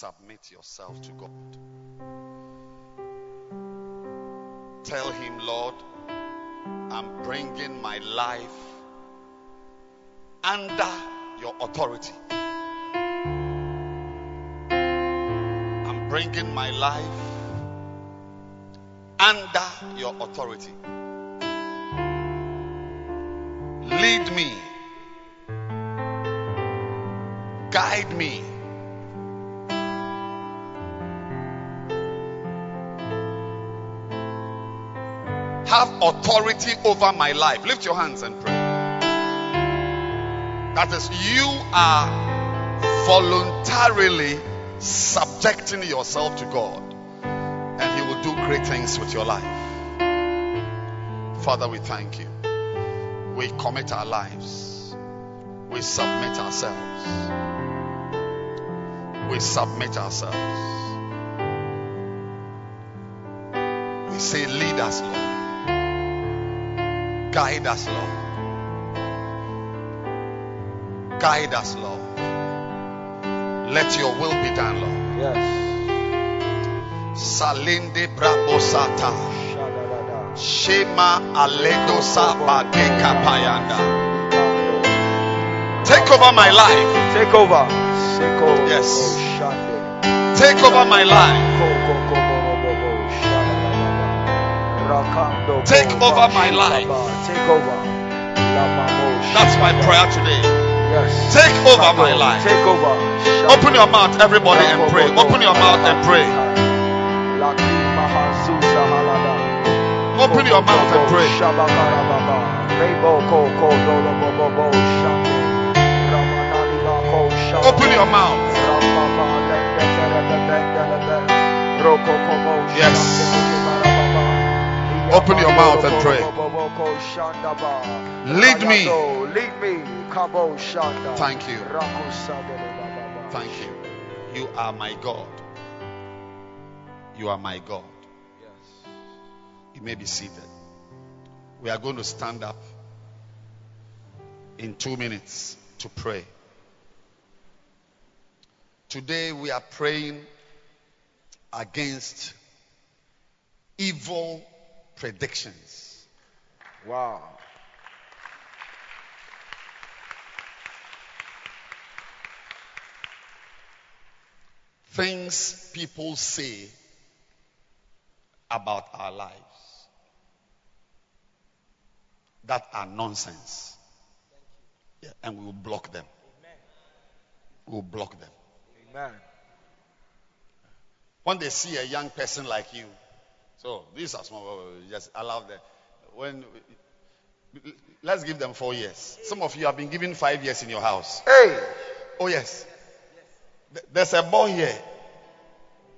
Submit yourself to God. Tell Him, Lord, I'm bringing my life under your authority. I'm bringing my life under your authority. Lead me, guide me. Have authority over my life. Lift your hands and pray. That is, you are voluntarily subjecting yourself to God, and He will do great things with your life. Father, we thank you. We commit our lives, we submit ourselves. We submit ourselves. We say, Lead us, Lord. Guide us, Lord. Guide us, Lord. Let your will be done, Lord. Yes. Salinde brabosata. Shema aledo sabade kapayanda. Take over my life. Take over. Seko. Yes. Oh, Take over my life. Take over my life. Take over. That's my prayer today. Yes. Take over my life. Take over. Open your mouth, everybody, and pray. Open your mouth and pray. Laki mahazusa halada. Open your mouth and pray. Open your mouth. Ramama Open your mouth and pray. Lead me. Lead me. Thank you. Thank you. You are my God. You are my God. Yes. You may be seated. We are going to stand up in two minutes to pray. Today we are praying against evil predictions. Wow. Things people say about our lives that are nonsense. Yeah, and we will block them. We will block them. Amen. When they see a young person like you, so these are small, just allow them. When let's give them four years. Some of you have been given five years in your house. Hey. Oh yes. There's a boy here.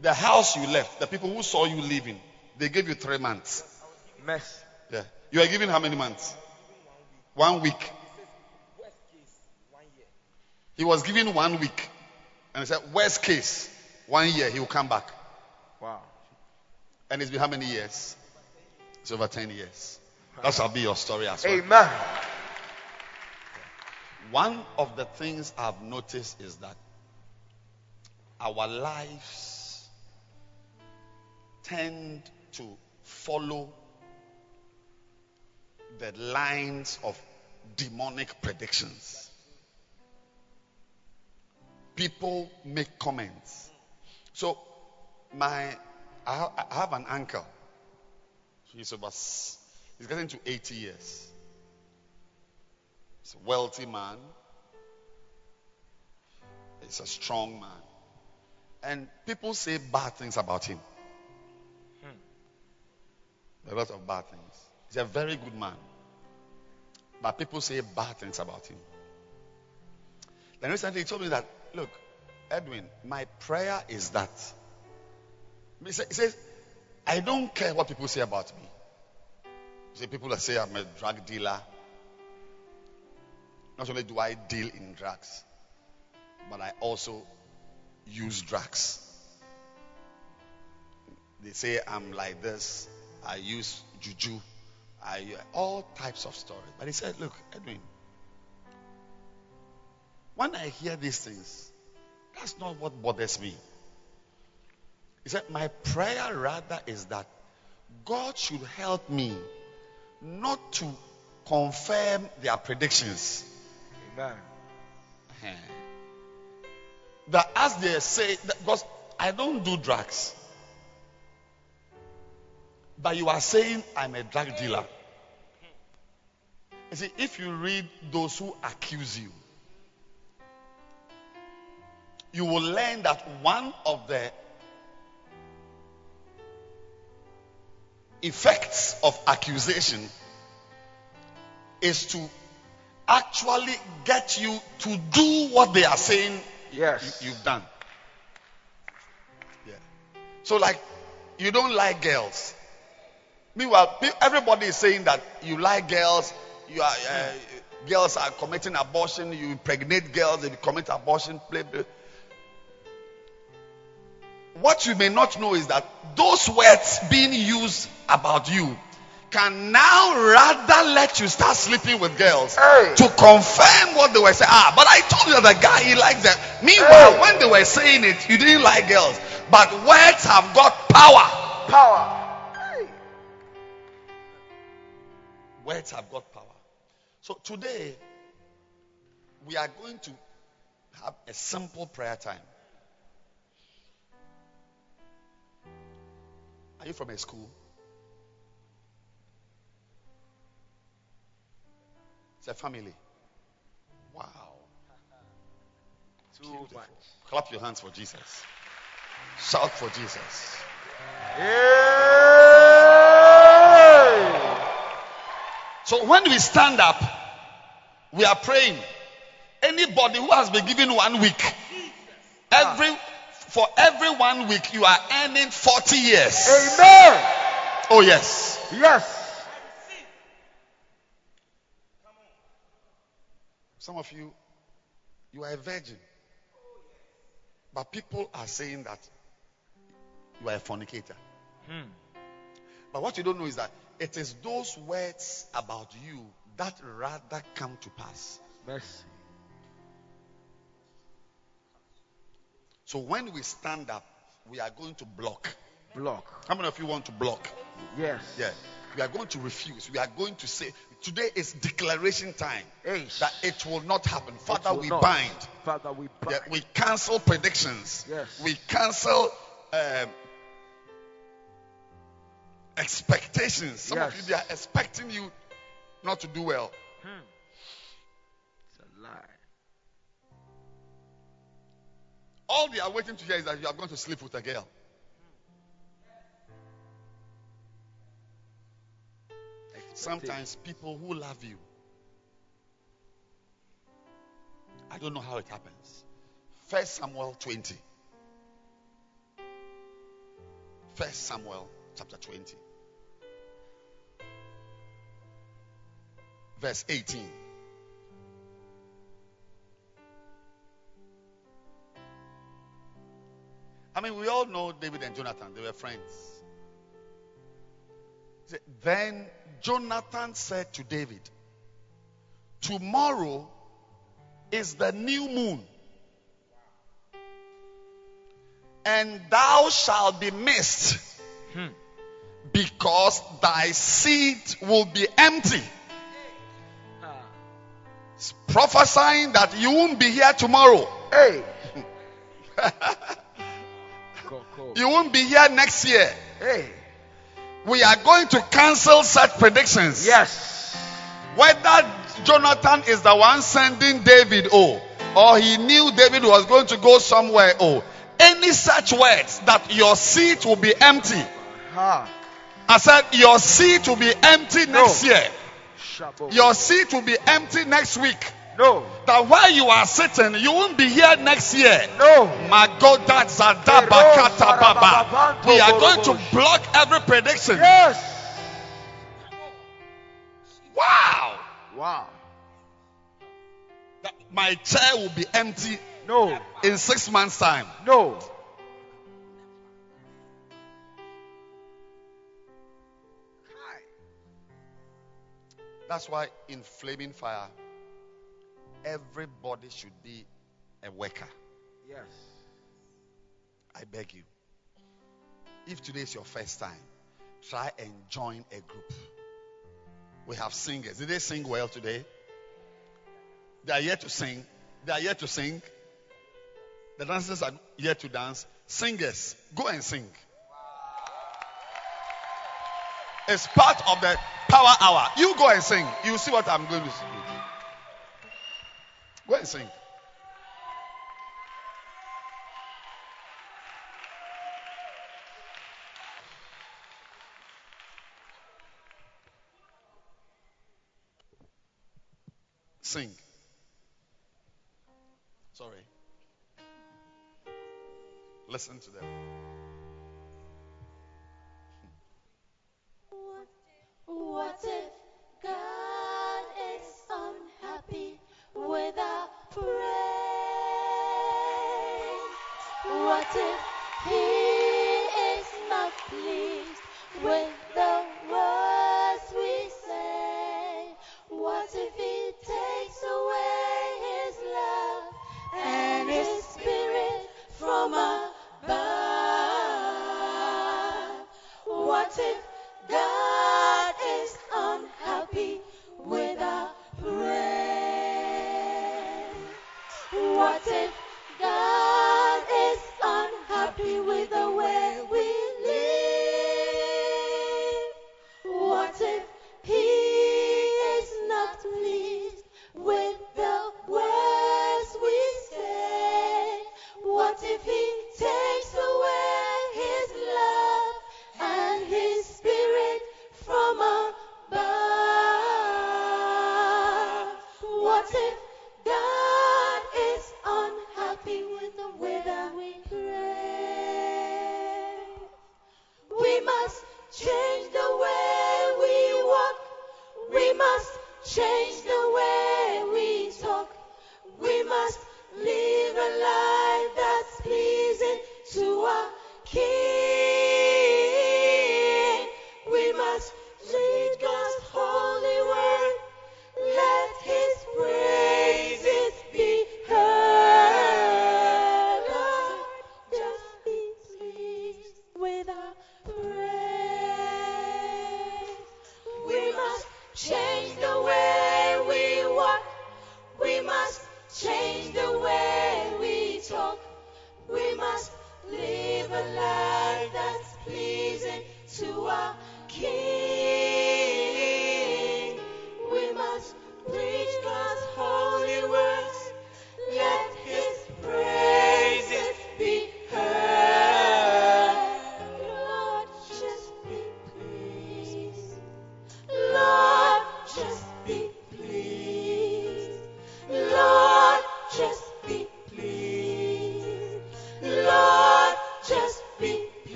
The house you left, the people who saw you leaving, they gave you three months. Mess. Yeah. You are given how many months? One week. He was given one week. And he said, worst case, one year he will come back. Wow. And it's been how many years? It's over 10 years. That shall be your story as well. Amen. One of the things I've noticed is that our lives tend to follow the lines of demonic predictions. People make comments. So, my I ha- I have an uncle. He's about he's getting to 80 years. He's a wealthy man. He's a strong man. And people say bad things about him. Hmm. A lot of bad things. He's a very good man. but people say bad things about him. Then recently he told me that, look, Edwin, my prayer is that. He says, I don't care what people say about me. You see, people that say I'm a drug dealer. Not only do I deal in drugs, but I also use drugs. They say I'm like this. I use juju. I all types of stories. But he said, "Look, Edwin. When I hear these things, that's not what bothers me. He said, My prayer rather is that God should help me not to confirm their predictions. Amen. That as they say, because I don't do drugs, but you are saying I'm a drug dealer. You see, if you read those who accuse you, you will learn that one of the effects of accusation is to actually get you to do what they are saying Yes. you, have done. Yeah. So, like, you don't like girls. Meanwhile, everybody is saying that you like girls. You are uh, girls are committing abortion. You impregnate girls. They commit abortion. Play, play. What you may not know is that those words being used about you can now rather let you start sleeping with girls Hey. to confirm what they were saying. Ah, but I told you that the guy he likes them. Meanwhile, Hey. when they were saying it, you didn't like girls. But words have got power. Power. Hey. Words have got power. So today, we are going to have a simple prayer time. Are you from a school? It's a family. Wow. Too Beautiful. much. Clap your hands for Jesus. Shout for Jesus. Hey. So when we stand up, we are praying. Anybody who has been given one week, every ah. For every one week you are earning 40 years. Amen. Oh yes. Yes. Some of you, you are a virgin. But people are saying that you are a fornicator. Hmm. But what you don't know is that it is those words about you that rather come to pass. Mercy. So when we stand up, we are going to block. Block. How many of you want to block? Yes. Yeah. We are going to refuse. We are going to say, today is declaration time Hey. that it will not happen. Father, we not. bind. Father, we bind. Yeah, we cancel predictions. Yes. We cancel um, expectations. Some of you, they are expecting you not to do well. Hmm. All they are waiting to hear is that you are going to sleep with a girl. Sometimes people who love you, I don't know how it happens. First Samuel 20. First Samuel chapter 20. Verse 18. I mean, we all know David and Jonathan, they were friends. Then Jonathan said to David, Tomorrow is the new moon, and thou shalt be missed Hmm. because thy seat will be empty. Ah. It's prophesying that you won't be here tomorrow. Hey. You won't be here next year. Hey. We are going to cancel such predictions. Yes. Whether Jonathan is the one sending David, oh, or he knew David was going to go somewhere, oh, any such words that your seat will be empty. Ha. I said your seat will be empty next No. year. Your seat will be empty next week. No. That while you are sitting, you won't be here next year. No. Magoda Zadabakata Baba. We are going to block every prediction. Yes. Wow. Wow. That My chair will be empty No. in six months' time. No. That's why in flaming fire, everybody should be a worker. Yes. I beg you. If today is your first time, try and join a group. We have singers. Did they sing well today? They are here to sing. They are here to sing. The dancers are here to dance. Singers, go and sing. It's part of the power hour. You go and sing. You see what I'm going to sing. Go and sing. Sing. Sorry. Listen to them. What if God praise? What if He is not pleased with the words we say? What if He takes away His love and His Spirit from above? What if change the way we walk. We must change the way we talk. We must live a life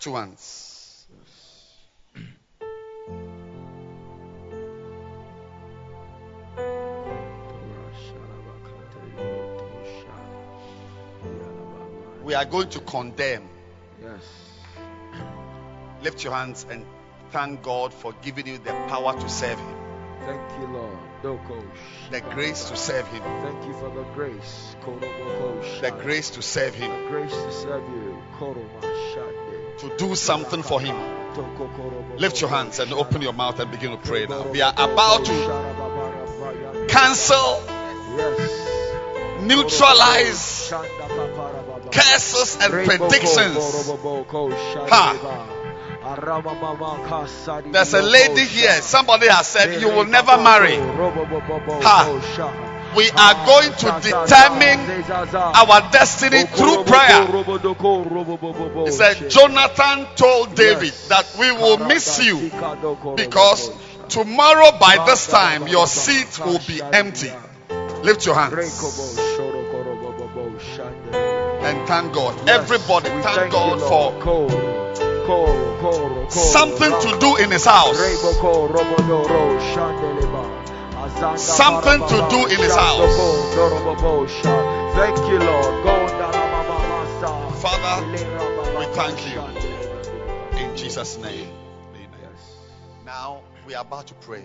Lift your two hands. We are going to condemn. Yes. Lift your hands and thank God for giving you the power to serve Him, Thank you, Lord. The grace to serve Him, Thank you for the grace. The grace to serve Him, The grace to serve you. To do something for Him. Lift your hands and open your mouth and begin to pray now. We are about to cancel, neutralize curses and predictions Ha. There's a lady here. Somebody has said you will never marry. Ha. We are going to determine our destiny through prayer. He said, Jonathan told David that we will miss you because tomorrow by this time your seat will be empty. Lift your hands and thank God. Everybody, thank God for something to do in his house. Something to do in his house. Thank you, Lord. Father, we thank you. In Jesus' name. Amen. Now we are about to pray.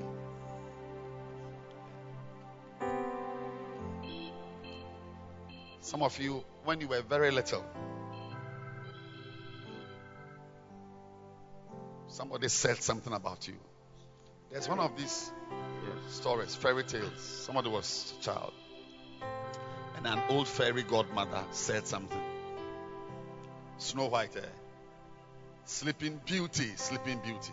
Some of you, when you were very little, somebody said something about you. There's one of these stories, fairy tales. Somebody was a child, and an old fairy godmother said something. Snow White hair, sleeping beauty, sleeping beauty.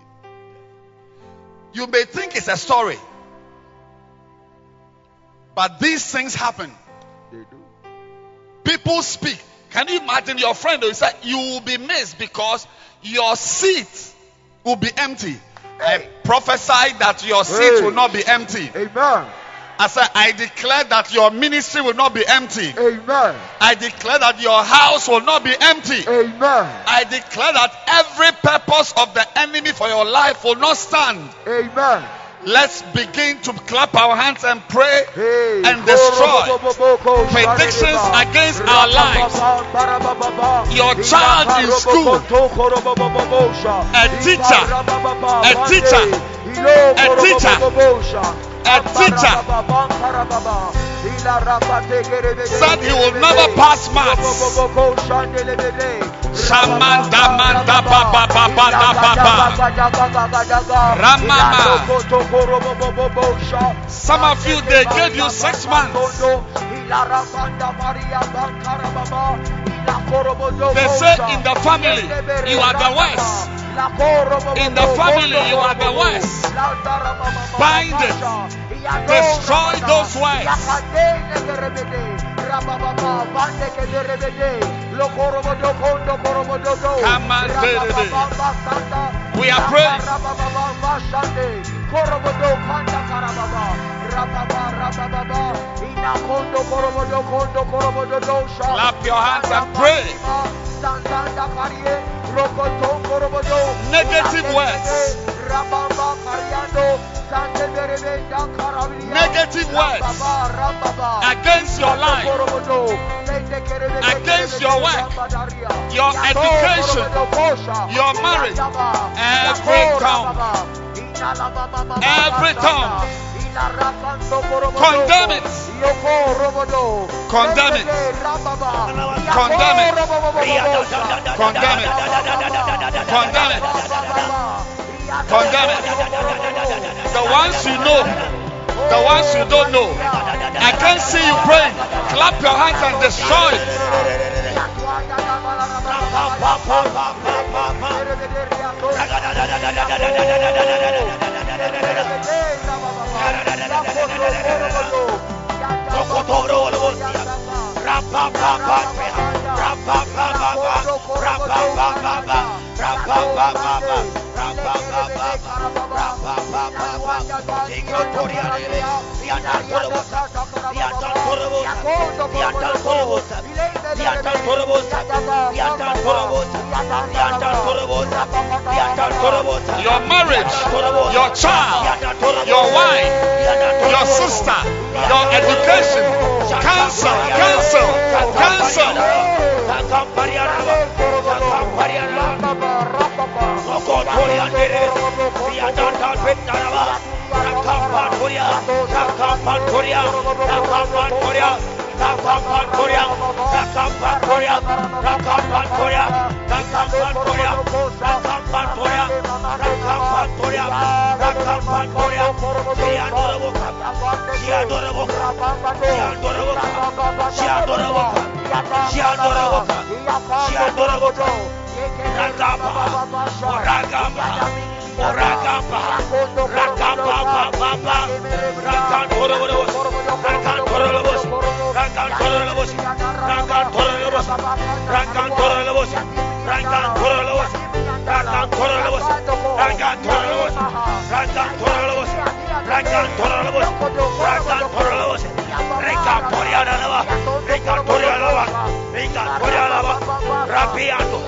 You may think it's a story, but these things happen. They do. People speak. Can you imagine your friend who said you will be missed because your seat will be empty? I prophesy that your seat Hey. will not be empty. Amen. I said, I declare that your ministry will not be empty. Amen. I declare that your house will not be empty. Amen. I declare that every purpose of the enemy for your life will not stand. Amen. Let's begin to clap our hands and pray Hey. and destroy predictions against our lives. Your child in school, a teacher, a teacher, a teacher, a teacher. said he will never pass maths. Shamanda manda ba da ba ba. Ramama. Some of you, they gave you six months. They say in the family, you are the worst. In the family, you are the worst. Bind it. Destroy those words. We are praying. Clap your hands and pray. Negative words. Negative words. Against your life, against your work, your education, your marriage, every tongue, every tongue. Condemn it. Condemn it. Condemn it. Condemn it. Condemn it. Condemn it. The ones you know, the ones you don't know. I can't see you praying. Clap your hands and destroy it. Yandal Korobos, Yandal Korobos, Yandal Korobos, your marriage, your child, your wife, your sister, your education, cancel, cancel, cancel. Rakapa, Rakapa, Rakapa, Rakapa, Rakapa, Rakapa, Rancantoro de la voz, rancantoro de la voz, rancantoro de la voz, rancantoro de la voz, rancantoro de la voz, rancantoro de la voz, rancantoro de la voz, rancantoro de la voz, rancantoro de la voz, recaporia la lava, recaporia la lava, recaporia la lava, rapiando,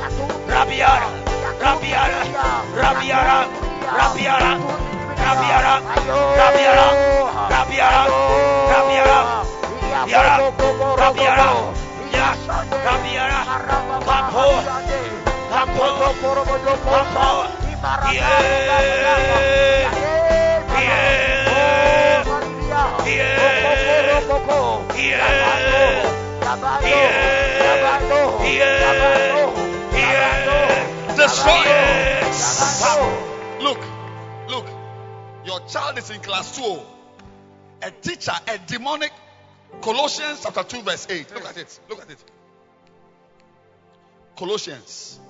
rapiar, rapiar, rapiar, rapiar, rapiar, rapiar, rapiar, rapiar, Rabiara, Rabiara, Yes, Rabiara, Capo, Capo, Capo, Yeah, Destroy. Look, look. Your child is in class 2. A teacher, a demonic. Colossians chapter 2, verse 8. Look at it. Look at it. Colossians.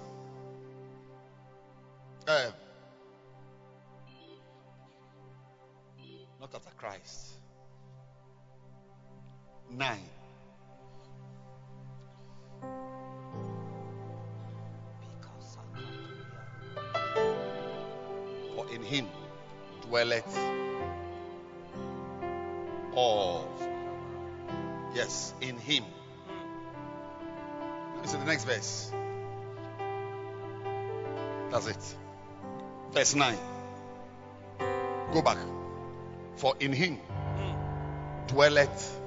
Uh, not after Christ. 9. For in him dwelleth all. Yes, in him. Listen to the next verse. That's it. Verse 9. Go back. For in him dwelleth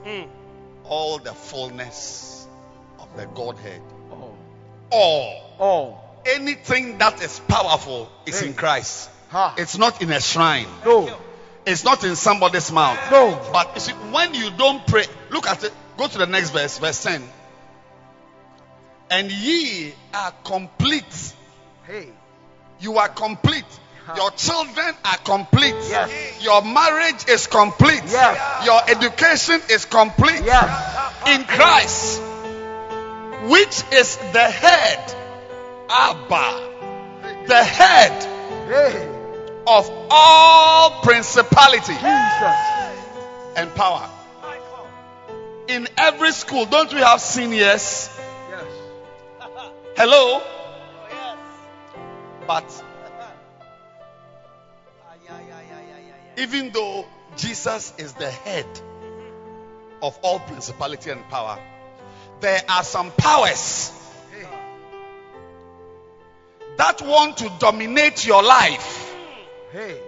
all the fullness of the Godhead. Oh, All. oh, Anything that is powerful is in Christ. ha, It's not in a shrine. no, It's not in somebody's mouth. no, But you see, when you don't pray, look at it. Go to the next verse, verse 10. And ye are complete. hey, You are complete. Your children are complete. Yes. Your marriage is complete. Yes. Your education is complete. yes, In Christ, which is the head. Abba. The head hey, of all principality Jesus, and power. In every school, don't we have seniors? yes, Hello? Oh, yes. But even though Jesus is the head of all principality and power, there are some powers hey, that want to dominate your life. hey,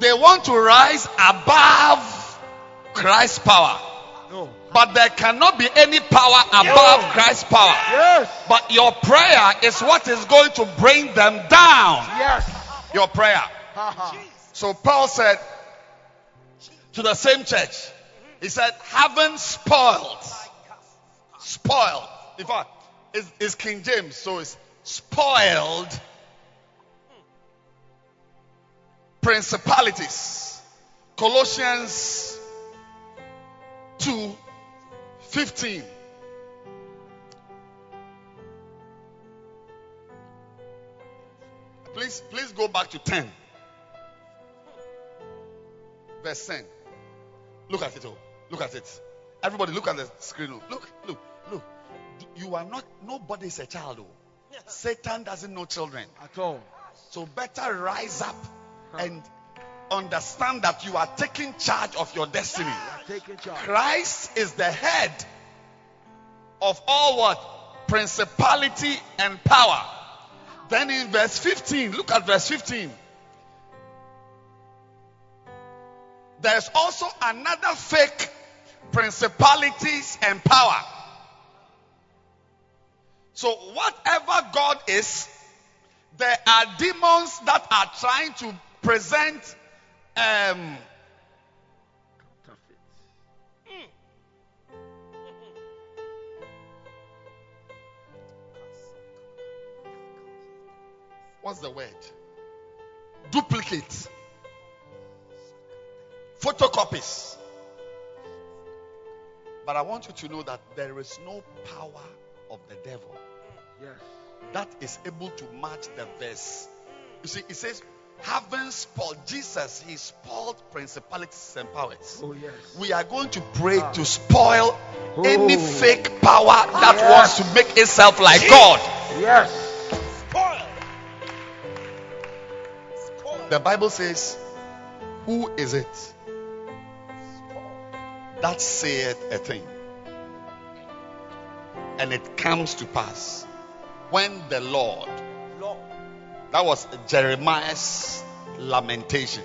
They want to rise above Christ's power. no, But there cannot be any power above Christ's power. yes, But your prayer is what is going to bring them down. yes, Your prayer. So Paul said to the same church, he said, having spoiled, spoiled. In fact, it's, it's King James, so it's spoiled principalities. Colossians 2 15. Please, please go back to 10. Verse 10. Look at it. Oh. Look at it. Everybody, look at the screen. Oh. Look, look, look. You are not, nobody is a child. Oh. Satan doesn't know children. at all, So better rise up and understand that you are taking charge of your destiny. Christ is the head of all what? Principality and power. Then in verse 15, look at verse 15. There's also another fake principalities and power. So whatever God is, there are demons that are trying to present um, counterfeit, what's the word? Duplicate. Photocopies. But I want you to know that there is no power of the devil yes, that is able to match the verse. You see, it says, having spoiled Jesus, he spoiled principalities and powers. Oh, yes. We are going to pray ah. to spoil any Oh. fake power that Yes. wants to make itself like God. Yes. Spoil. spoil. The Bible says, Who is it that saith a thing? And it comes to pass when the Lord, that was Jeremiah's lamentation.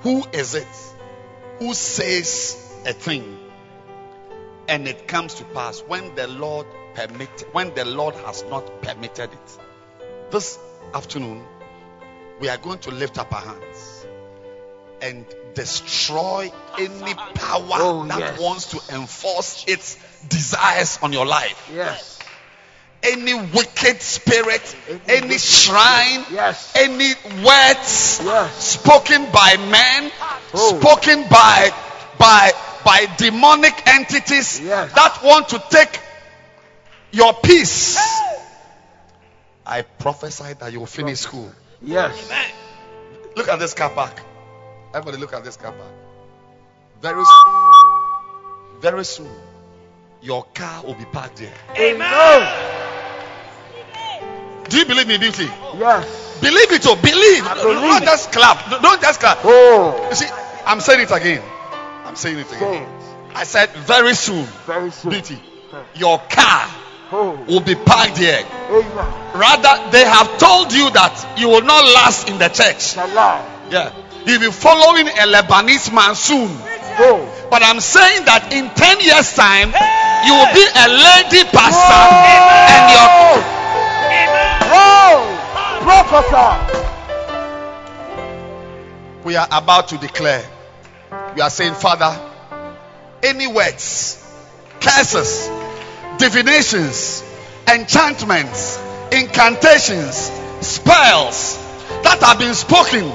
Who is it who says a thing and it comes to pass when the Lord permit when the Lord has not permitted it? This afternoon we are going to lift up our hands and destroy any power Oh, that yes. wants to enforce its desires on your life. Yes. Any wicked spirit, Any any shrine, Yes. any words Yes. spoken by men, Oh. spoken by by by demonic entities Yes. that want to take your peace. I prophesy that you will finish school. Yes. Look at this car park. Everybody, look at this car park. Very, soon, very soon, your car will be parked there. Amen. Do you believe me, beauty? Yes. Believe it, oh, believe. I believe. Don't just clap. Don't just clap. Oh. You see, I'm saying it again. I'm saying it again. it. I said very soon, Very soon. beauty, your car Oh. will be parked here. Amen. Rather, they have told you that you will not last in the church. Salam. Yeah, you'll be following a Lebanese man soon. Oh. But I'm saying that in 10 years' time, you will be a lady pastor and your Oh. Prophesy. we are about to declare. We are saying, Father, any words, curses, divinations, enchantments, incantations, spells that have been spoken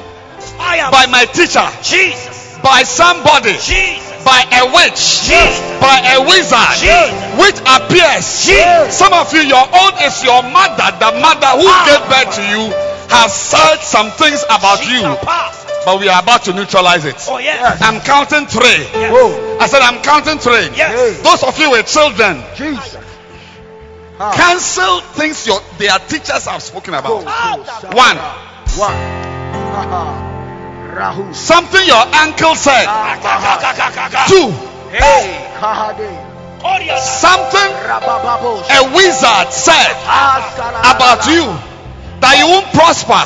by my teacher, Jesus. by somebody, Jesus. By a witch, by a wizard, which appears. Some of you, your own is your mother. The mother who Ah. gave birth to you has said some things about you, but we are about to neutralize it. Oh, yes. I'm counting three. Yes. I said, I'm counting three. Yes. Those of you with children, Jesus. Ah. cancel things your their teachers have spoken about. One, One. Haha. Rahu. something your uncle said. Two, Hey. Something a wizard said about you that you won't prosper,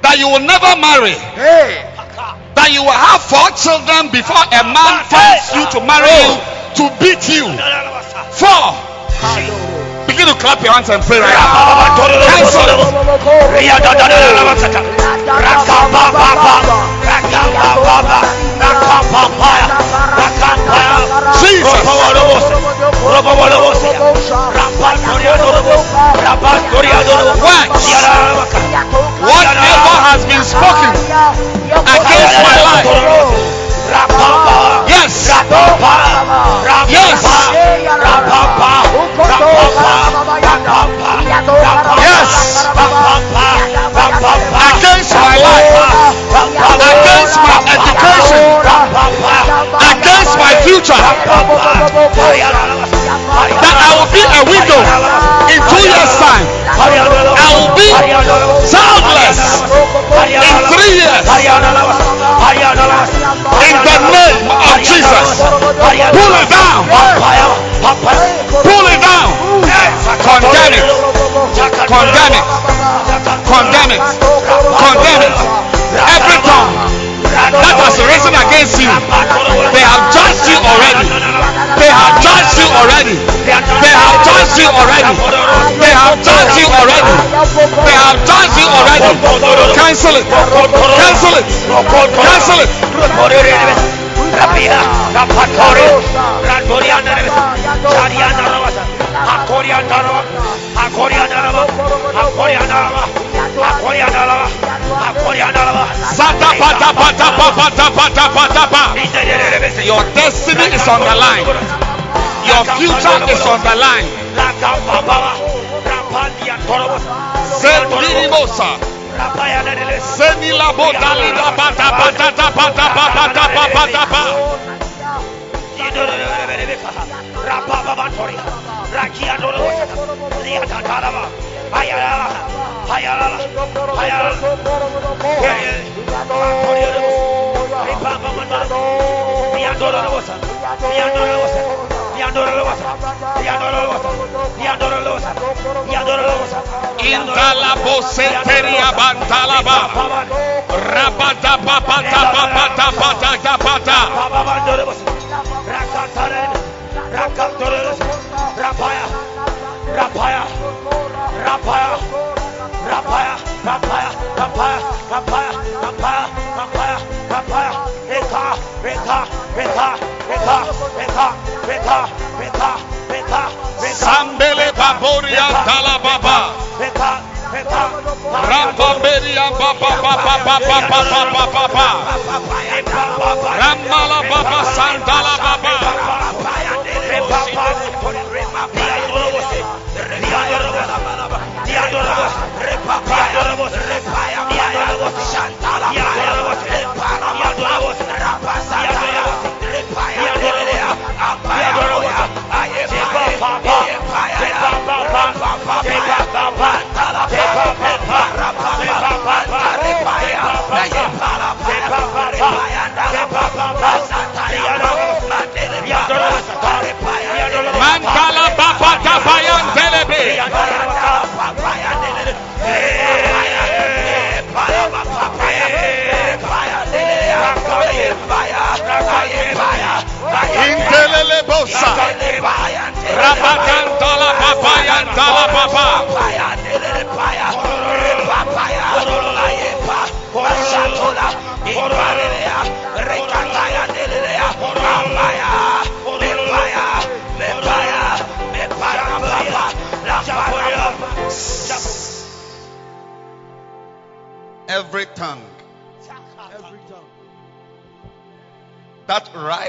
that you will never marry, that you will have four children before a man finds you to marry you to beat you. Four, Kado. Begin to clap your hands and pray right now. Cancel it. Whatever has been Pull it down. Pull it down. Condemn it. Condemn it. Condemn it. Condemn it. Every tongue that has risen against you, they have judged you already. They have judged you already. They have judged you already. They have judged you already. They have judged you already. Cancel it. Cancel it. Cancel it. Rabia, Rapatori, Randoria Nervis, Charia Naravas, Hakoria Narava, Hakoria Narava, Hakoria Narava, Hakoria Narava, Hakoria Narava, Zata Pata Pata Pata Pata Pata Pata Your destiny is on the line. Your future is on the line. Say, Dirimosa. Seni la bota li da pata pata ta pata pata ta pata ta pa. Rapa baba tori. Rakia no lo. Ria la la la. La la. La la. Indala boseteria bantalaba. Rabata babata babata babata babata. Rapaya, rapaya, rapaya, rapaya, rapaya, rapaya, rapaya, rapaya, rapaya, rapaya, Sambele baboria tala baba. Rambaberia baba baba baba baba baba baba. Rambala baba sandala baba. Rapa,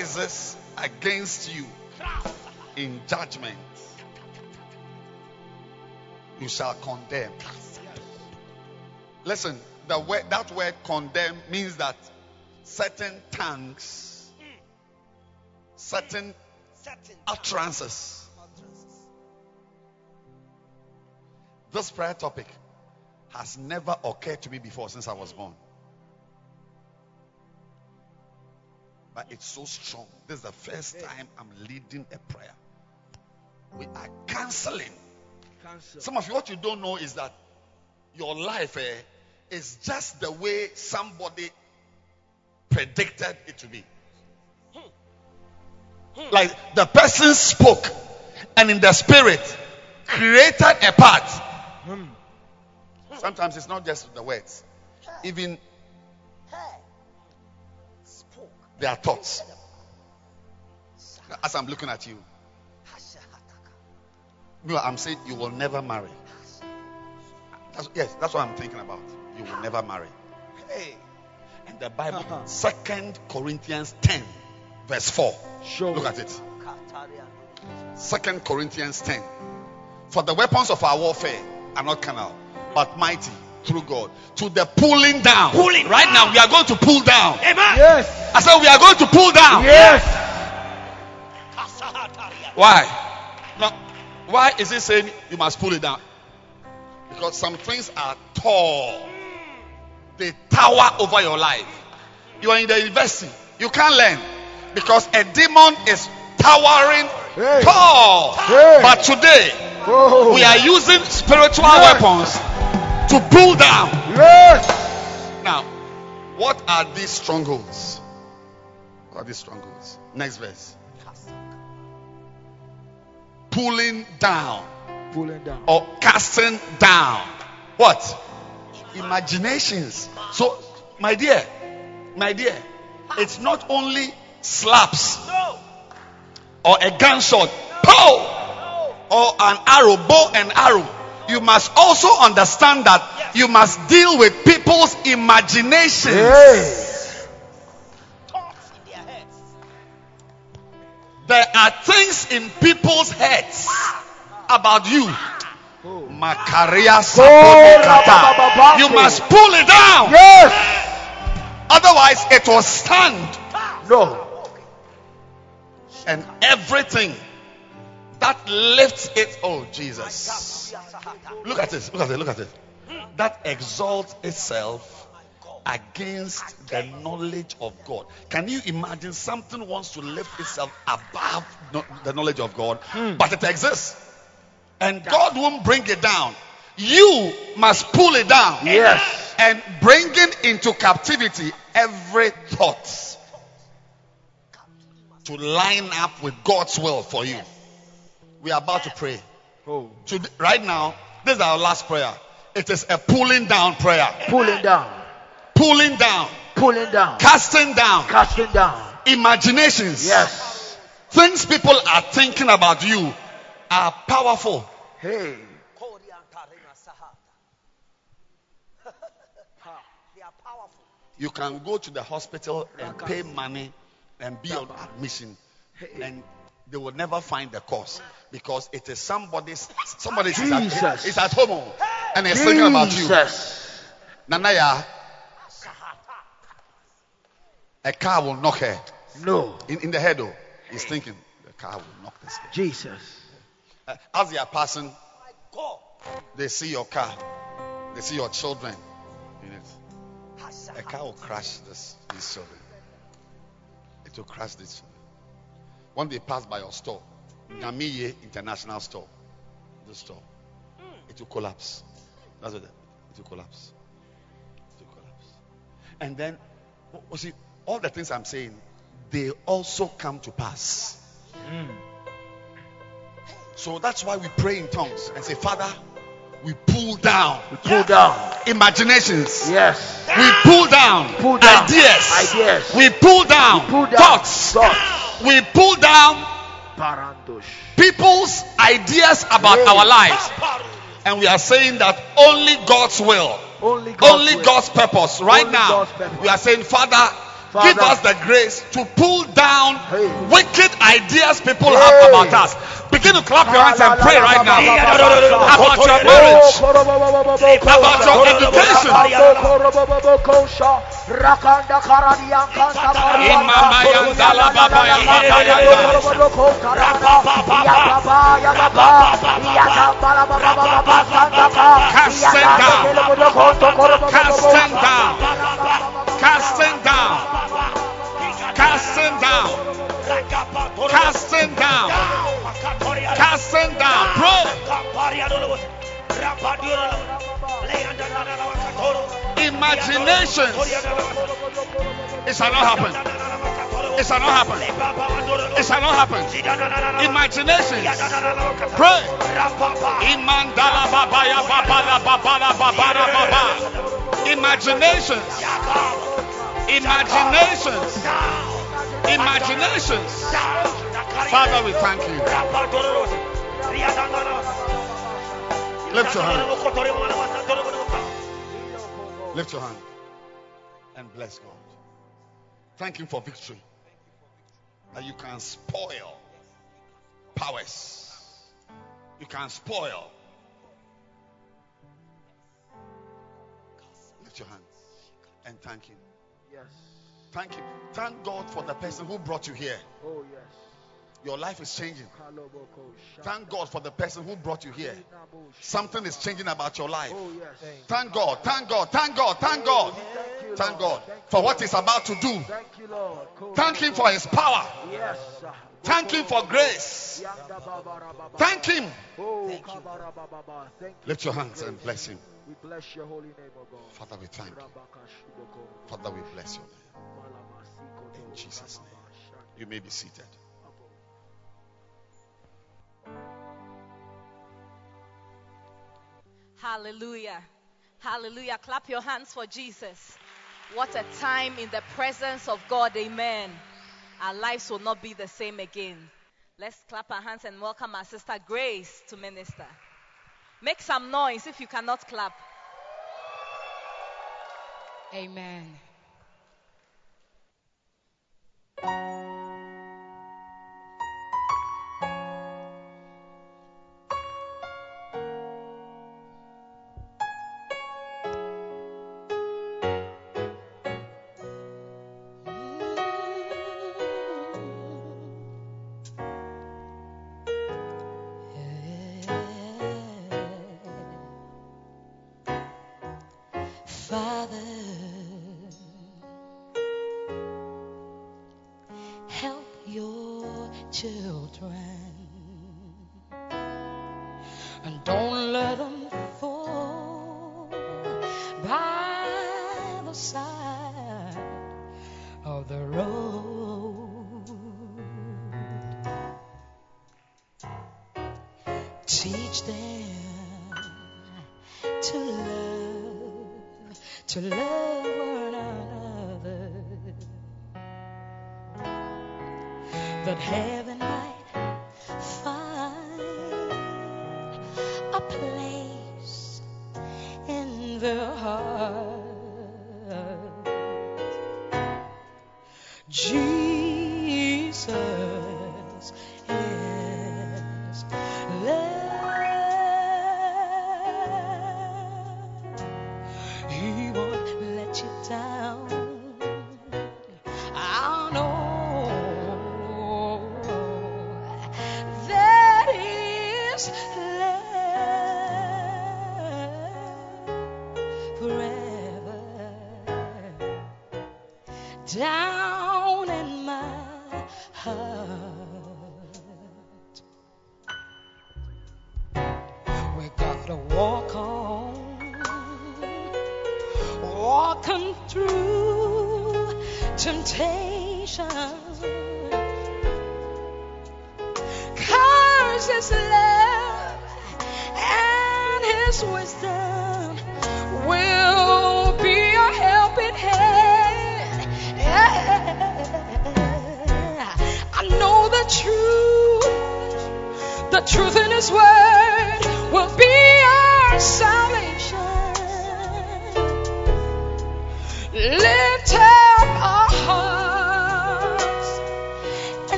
rises against you in judgment, you shall condemn. Listen, the word, that word condemn means that certain tongues, certain utterances. This prayer topic has never occurred to me before since I was born. But it's so strong. This is the first time I'm leading a prayer. We are canceling. Cancel. Some of you, what you don't know is that your life eh, is just the way somebody predicted it to be. Like the person spoke and in the spirit created a path. Sometimes it's not just the words, even their thoughts. As I'm looking at you, no, I'm saying you will never marry. That's, yes, that's what I'm thinking about. You will never marry. Hey. And the Bible, Uh-huh. Second Corinthians 10, verse 4. Show Look me. at it. Second Corinthians 10. For the weapons of our warfare are not carnal, but mighty through God to the pulling down. Pulling right down. now, we are going to pull down. Amen. Yes. I said, we are going to pull down. Yes. Why? Now, why is it saying you must pull it down? Because some things are tall. They tower over your life. You are in the university. You can't learn. Because a demon is towering Hey. tall. Hey. But today, Oh. we are using spiritual Yes. weapons to pull down. Yes. Now, what are these strongholds? What are these strongholds? Next verse. Pulling down Pulling down. or casting down. What? Imaginations. So, my dear, my dear, it's not only slaps or a gunshot, pow, or an arrow, bow and arrow. You must also understand that you must deal with people's imaginations. Hey. There are things in people's heads about you Oh. Makaria. You must pull it down. Yes. Otherwise, it will stand. No. And everything that lifts it. Oh, Jesus. Look at this. Look at it. Look at it. That exalts itself against the knowledge of God. Can you imagine something wants to lift itself above no- the knowledge of God, hmm. but it exists, and God won't bring it down. You must pull it down. Yes. And bringing into captivity every thought to line up with God's will for you. We are about to pray. Oh. Today, right now, this is our last prayer. It is a pulling down prayer. Pulling down. Pulling down, Pulling down. casting down Casting down. imaginations. Yes. Things people are thinking about you are powerful. Hey. They are powerful. You can go to the hospital and pay money and be on admission, and they will never find the cause because it is somebody's somebody is at, is at home and is thinking about you. Jesus. Nanaya, a car will knock her No. in, in the head. Oh, he's thinking the car will knock this. girl." Jesus. Uh, as they are passing, they see your car, they see your children in it. A car will crash this, these children. It will crash these children. When they pass by your store, Namiye International Store, the store, it will collapse. That's what it, it will collapse. It will collapse. And then, see, all the things I'm saying, they also come to pass. So that's why we pray in tongues and say, Father, we pull down We pull down. imaginations. Yes. We pull down, Pull down ideas. ideas. We pull down, Pull down. thoughts. Thoughts. We pull down. People's ideas about our lives. And we are saying that only God's will, Only God. only God's purpose. Right Only now, purpose. we are saying, Father, Father. give us the grace to pull down Hey. wicked ideas people Hey. have about us. Begin to clap your hands and pray right now about your marriage, about your education. Casting down, casting down, casting down, casting down, casting down. Pray. Imaginations. It shall not happen. It shall not happen. It shall not happen. Imaginations. Pray. Imandala babaya babala babala babara baba. Imaginations. Imaginations. Imaginations. Father, we thank you. Lift your hand. Lift your hand and bless God. Thank Him for victory. That you can spoil powers. You can spoil. Your hands and thank Him. Yes. Thank Him. Thank God for the person who brought you here. Oh, yes. Your life is changing. Thank God for the person who brought you here. Something is changing about your life. Oh, yes. Thank God, thank God, thank God, thank God. Thank you, Thank Lord. God for what He's about to do. Thank you, Lord. Thank Him for His power. Yes. Thank Him for grace. Yanda babara baba. Thank Him. Oh. Thank you. Lift your hands and bless Him. We bless your holy name, O God. Father, we thank you. Father, we bless your name. In Jesus' name. You may be seated. Hallelujah. Hallelujah. Clap your hands for Jesus. What a time in the presence of God. Amen. Our lives will not be the same again. Let's clap our hands and welcome our sister Grace to minister. Make some noise if you cannot clap. Amen.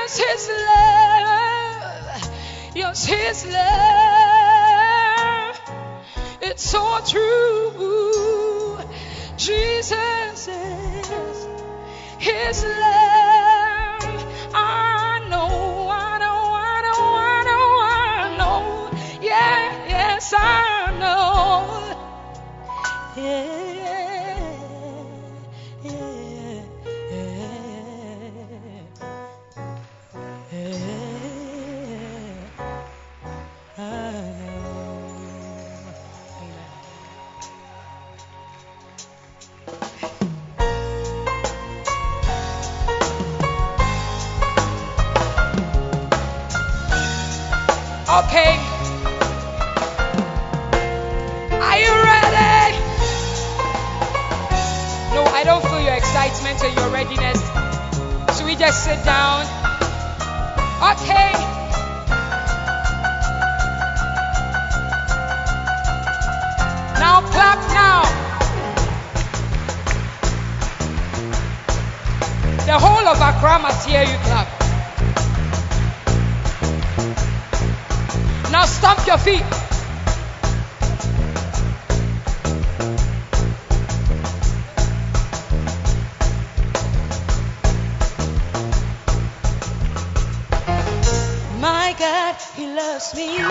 Yours is love. yours is love. It's so true. Jesus is His love. I know, I know, I know, I know, I know. Yeah, yes, I know. Yeah. okay? Are you ready? No, I don't feel your excitement or your readiness. So we just sit down. Okay. Now clap now. The whole of Accra must hear you clap. Now stamp your feet. My God, He loves me.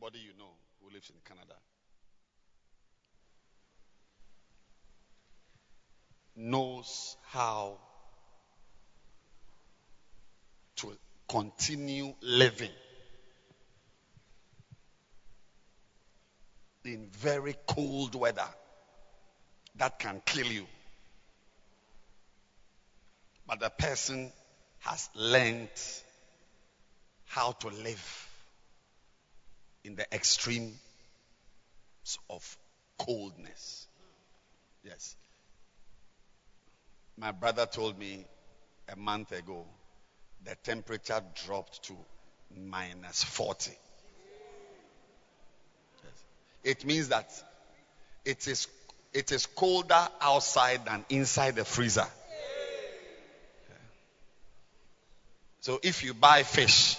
anybody you know who lives in Canada. Knows how to continue living in very cold weather that can kill you. But the person has learned how to live in the extreme of coldness. Yes. My brother told me a month ago the temperature dropped to minus 40. Yes. It means that it is, it is colder outside than inside the freezer. Yeah. So if you buy fish,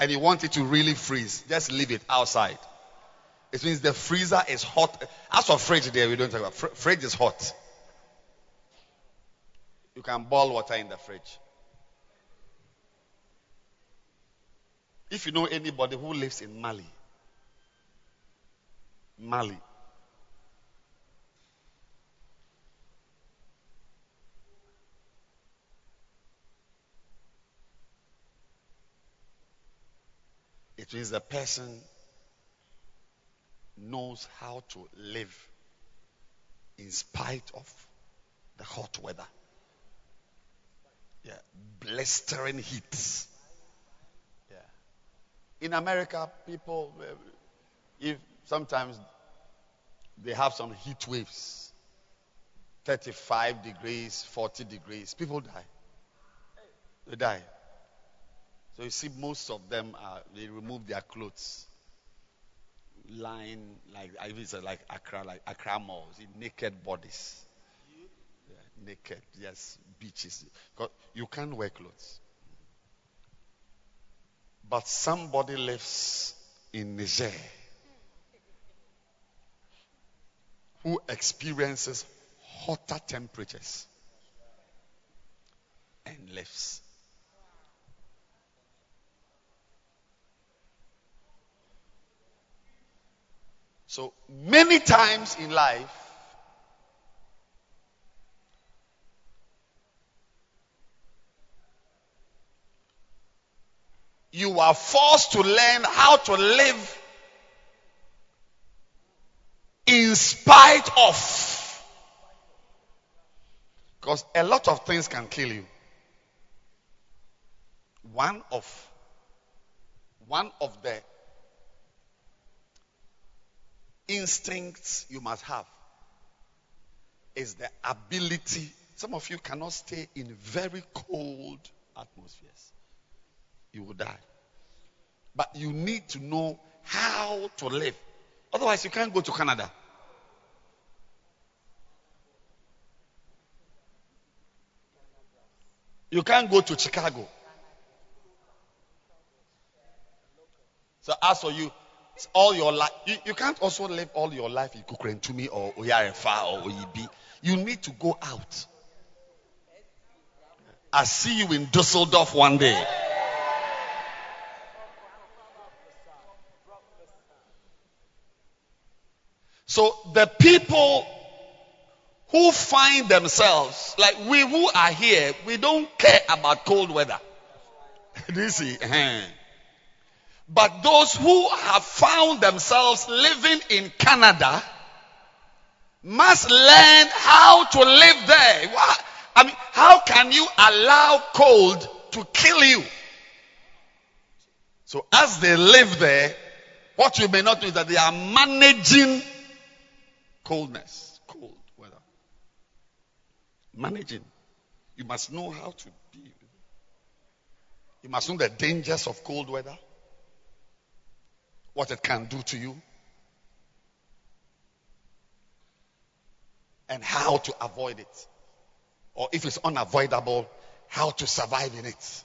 and you want it to really freeze, just leave it outside. It means the freezer is hot. As for fridge, there we don't talk about. Fr- fridge is hot. You can boil water in the fridge. If you know anybody who lives in Mali, Mali, it means the person knows how to live in spite of the hot weather. Yeah, blistering heat. Yeah. In America, people, uh, if sometimes they have some heat waves, 35 degrees, 40 degrees, people die. They die. So you see, most of them are, they remove their clothes lying like I like Accra, like Accra naked bodies. Yeah, naked, yes, beaches. You can't wear clothes. But somebody lives in Niger who experiences hotter temperatures and lives. So many times in life, you are forced to learn how to live in spite of. Because a lot of things can kill you. One of one of the instincts you must have is the ability. Some of you cannot stay in very cold atmospheres. You will die. But you need to know how to live. Otherwise, you can't go to Canada. You can't go to Chicago. So, as for you, all your life. You, you can't also live all your life in Kukrentumi or Oyarifa or Oyibi. You need to go out. I see you in Dusseldorf one day. So the people who find themselves, like we who are here, we don't care about cold weather. Do you see? But those who have found themselves living in Canada must learn how to live there. I mean, how can you allow cold to kill you? So as they live there, what you may not know is that they are managing coldness, cold weather. Managing. You must know how to be. You must know the dangers of cold weather what it can do to you, and how to avoid it. Or if it's unavoidable, how to survive in it.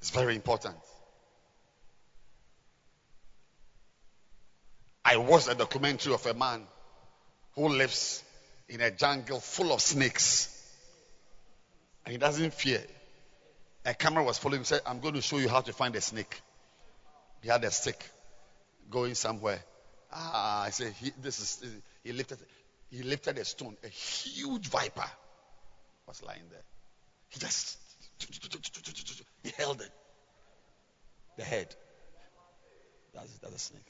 It's very important. I watched a documentary of a man who lives in a jungle full of snakes. And he doesn't fear. A camera was following him, said, I'm going to show you how to find a snake. He had a stick going somewhere. Ah, I said, he, this is, he lifted, he lifted a stone. A huge viper was lying there. He just, he held it. The head. That's, that's a snake.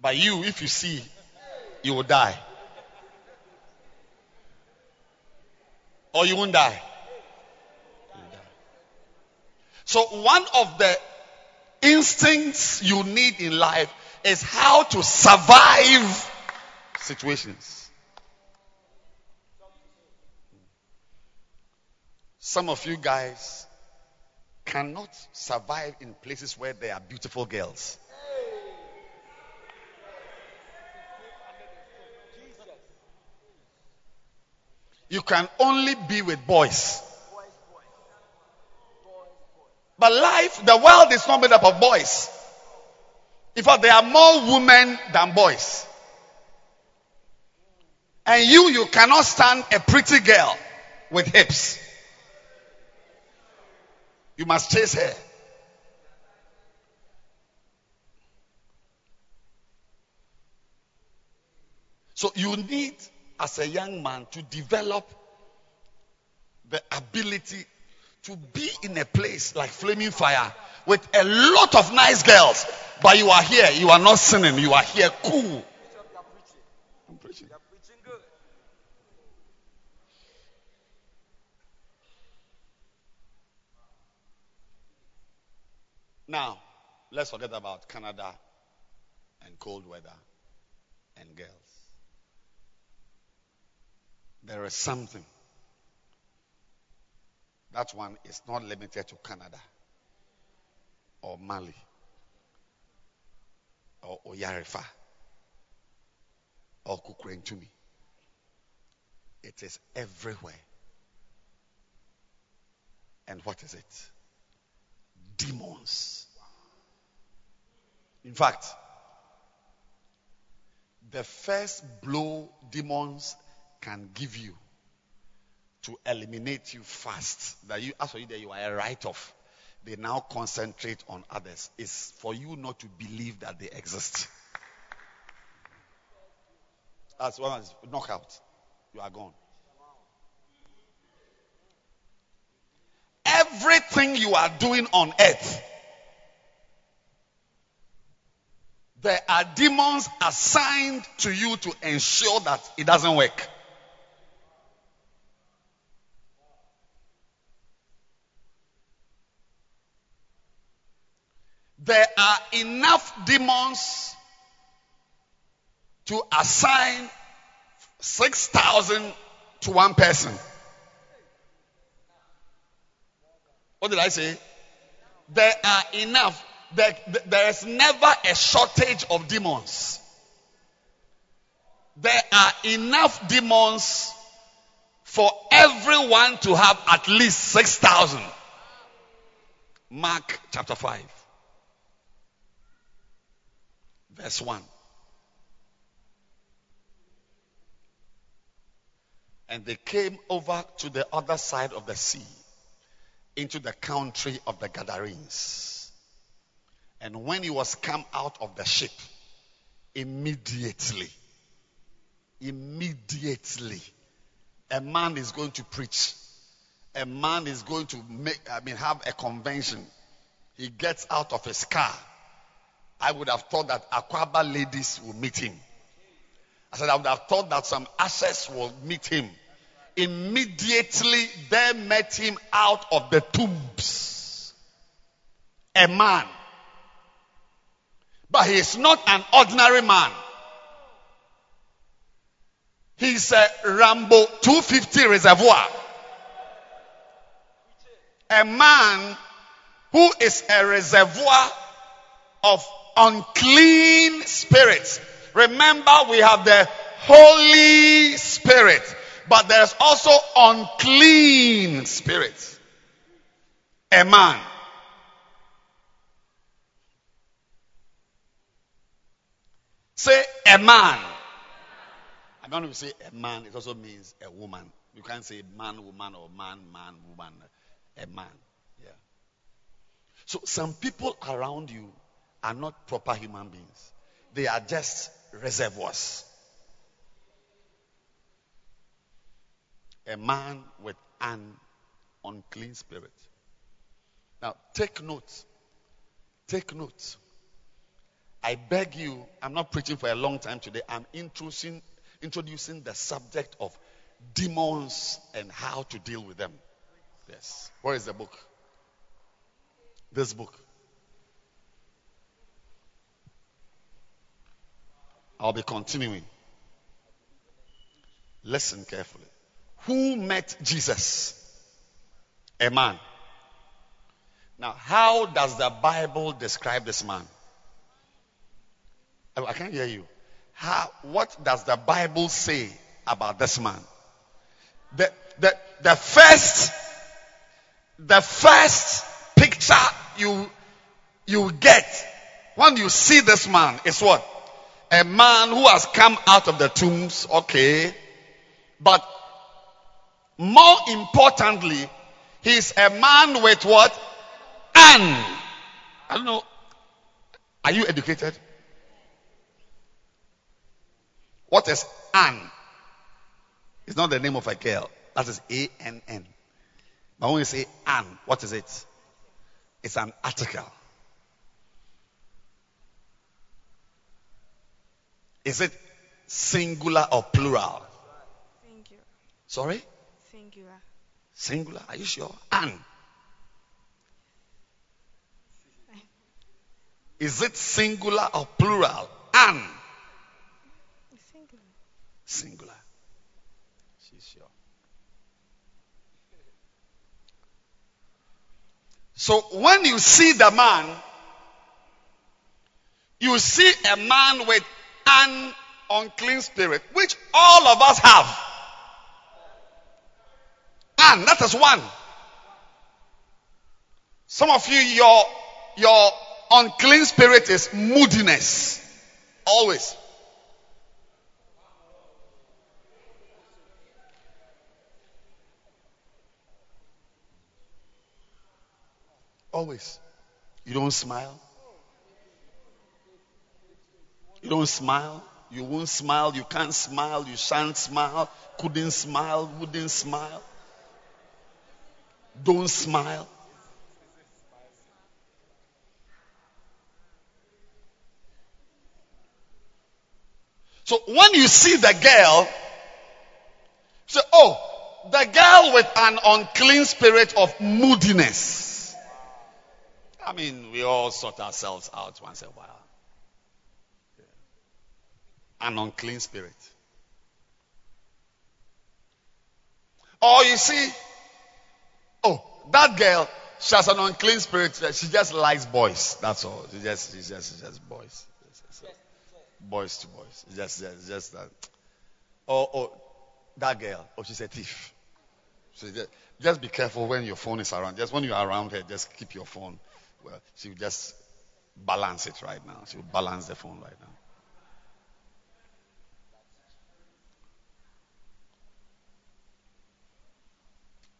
But you, if you see, you will die. Or you won't die. So one of the instincts you need in life is how to survive situations. Some of you guys cannot survive in places where there are beautiful girls. You can only be with boys. But life, the world is not made up of boys. In fact, there are more women than boys. And you, you cannot stand a pretty girl with hips. You must chase her. So you need, as a young man, to develop the ability to be in a place like Flaming Fire with a lot of nice girls. But you are here, you are not sinning, you are here cool. I'm preaching. Now, let's forget about Canada and cold weather and girls. There is something. That one is not limited to Canada or Mali or Oyarifa or Kukrentumi. It is everywhere. And what is it? Demons. In fact, the first blow demons can give you to eliminate you fast, that you actually that you are a write-off, they now concentrate on others, It's for you not to believe that they exist. As well as knockout, you are gone. Everything you are doing on earth, there are demons assigned to you to ensure that it doesn't work. There are enough demons to assign 6,000 to one person. What did I say? There are enough. There, there is never a shortage of demons. There are enough demons for everyone to have at least 6,000. Mark chapter 5, verse 1. And they came over to the other side of the sea into the country of the Gadarenes. And when he was come out of the ship, immediately, immediately, a man is going to preach. A man is going to make, I mean, have a convention. He gets out of his car. I would have thought that Akwaaba ladies will meet him. I said, I would have thought that some ashes will meet him immediately they met him out of the tombs a man. But he is not an ordinary man. He's a Rambo 250 reservoir. A man who is a reservoir of unclean spirits. Remember, we have the Holy Spirit but there's also unclean spirits. A man. Say a man. I don't know if you say a man, it also means a woman. You can't say man, woman, or man, man, woman. A man. Yeah. So some people around you are not proper human beings. They are just reservoirs. a man with an unclean spirit. Now, take note. Take note. I beg you, I'm not preaching for a long time today. I'm introducing, introducing the subject of demons and how to deal with them. Yes. Where is the book? This book. I'll be continuing. Listen carefully who met Jesus? A man. Now, how does the Bible describe this man? Oh, I can't hear you. How, what does the Bible say about this man? The, the, the first, the first picture you, you get when you see this man is what? A man who has come out of the tombs, okay. But more importantly, he's a man with what? An. I don't know. Are you educated? What is Ann? It's not the name of a girl. That is A N N. But when you say Ann, what is it? It's an article. Is it singular or plural? Singular. Sorry? Singular. Singular. Are you sure? Ann. Is it singular or plural? Ann. Singular. Singular. She's sure. So when you see the man, you see a man with an unclean spirit, which all of us have. And that is one. Some of you, your your unclean spirit is moodiness. Always. Always. You don't smile. You don't smile. You won't smile. You can't smile. You shan't smile. Couldn't smile. Wouldn't smile. Don't smile. So when you see the girl, say, oh, the girl with an unclean spirit of moodiness. I mean, we all sort ourselves out once in a while. An unclean spirit. Or you see, oh, that girl, she has an unclean spirit. Eh, she just likes boys. That's all. She just, she just, she just boys. Boys to boys. Just, just, just that. Oh, oh, that girl. Oh, she's a thief. So just, just be careful when your phone is around. Just when you're around her, just keep your phone. Well, she will just balance it right now. She will balance the phone right now.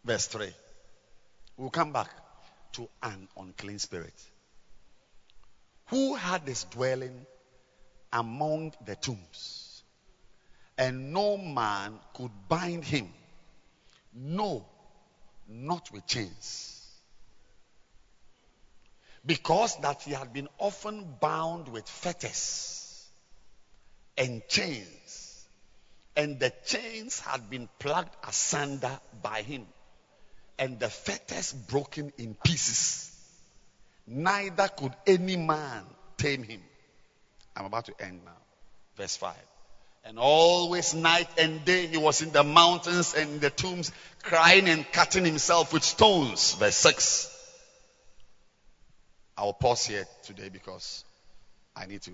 Verse 3. We'll come back to an unclean spirit. Who had his dwelling among the tombs, and no man could bind him, no, not with chains. Because that he had been often bound with fetters and chains, and the chains had been plucked asunder by him, and the fetters broken in pieces. Neither could any man tame him. I'm about to end now. Verse 5. And always night and day he was in the mountains and in the tombs, crying and cutting himself with stones. Verse 6. I'll pause here today because I need to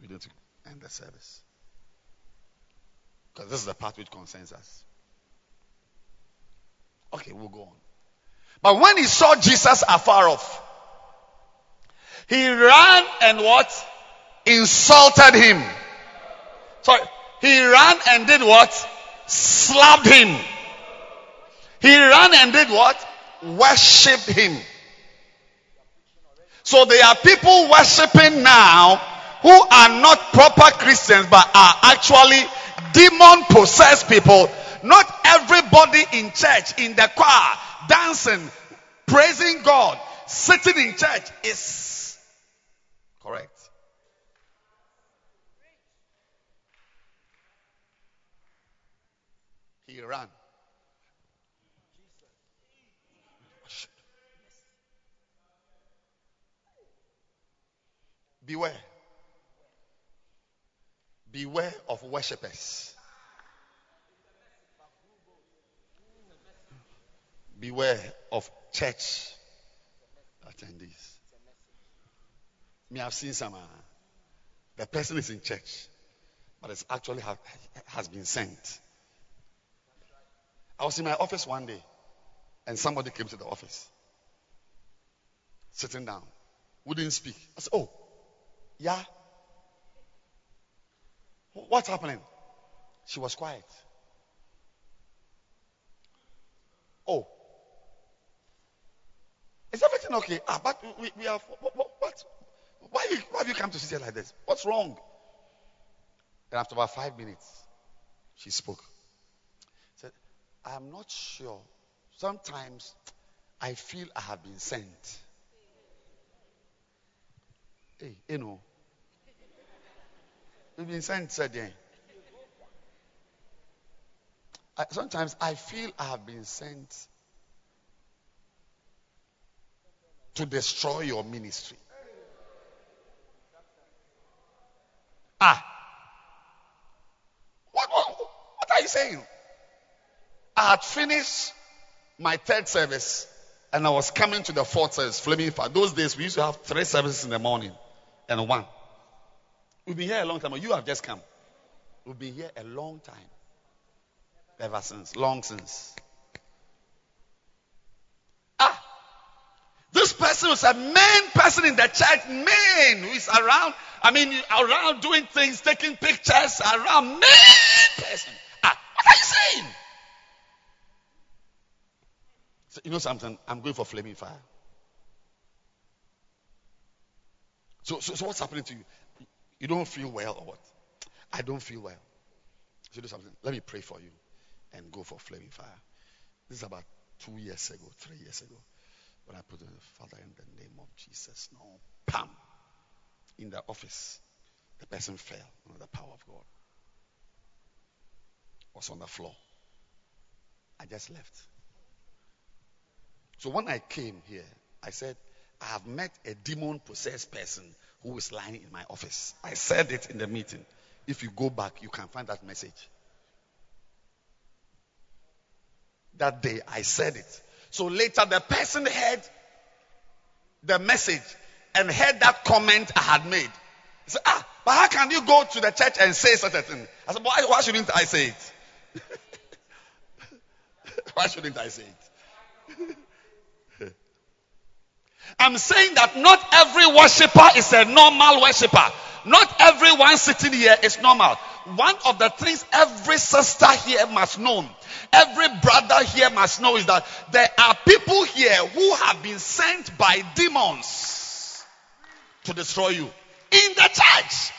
we need to end the service. Because this is the part which concerns us. Okay, we'll go on. But when he saw Jesus afar off, he ran and what? Insulted him. Sorry. He ran and did what? Slapped him. He ran and did what? Worshipped him. So there are people worshipping now who are not proper Christians but are actually demon possessed people. Not everybody in church, in the choir, dancing, praising God, sitting in church is correct. He ran. Beware. Beware of worshippers. Beware of church attendees. Me, I've seen some. Uh, the person is in church, but it's actually ha- has been sent. I was in my office one day, and somebody came to the office, sitting down, wouldn't speak. I said, "Oh, yeah, what's happening?" She was quiet. Oh, is everything okay? Ah, but we, we have what, what, why, you, why have you come to sit here like this? What's wrong? And after about five minutes, she spoke. Said, I'm not sure. Sometimes I feel I have been sent. Hey, you know. You've been sent, said yeah. Sometimes I feel I have been sent to destroy your ministry. Ah. What, what, what are you saying? I had finished my third service and I was coming to the fourth service, Flaming Fire. Those days we used to have three services in the morning and one. We've been here a long time. You have just come. We've been here a long time. Ever since. Long since. This person was a main person in the church, main, who is around I mean, around doing things, taking pictures, around main person. Ah, what are you saying? So, you know something? I'm going for flaming fire. So, so, so what's happening to you? You don't feel well or what? I don't feel well. So do something. Let me pray for you and go for flaming fire. This is about two years ago, three years ago, when I put in Father in the name of Jesus. No, pam in the office, the person fell under the power of God. Was on the floor. I just left. So when I came here, I said, I have met a demon possessed person who is lying in my office. I said it in the meeting. If you go back, you can find that message. That day, I said it. So later, the person heard the message and heard that comment I had made. He said, Ah, but how can you go to the church and say such a thing? I said, Why, why shouldn't I say it? why shouldn't I say it? I'm saying that not every worshiper is a normal worshiper. Not everyone sitting here is normal. One of the things every sister here must know, every brother here must know is that there are people here who have been sent by demons to destroy you. In the church,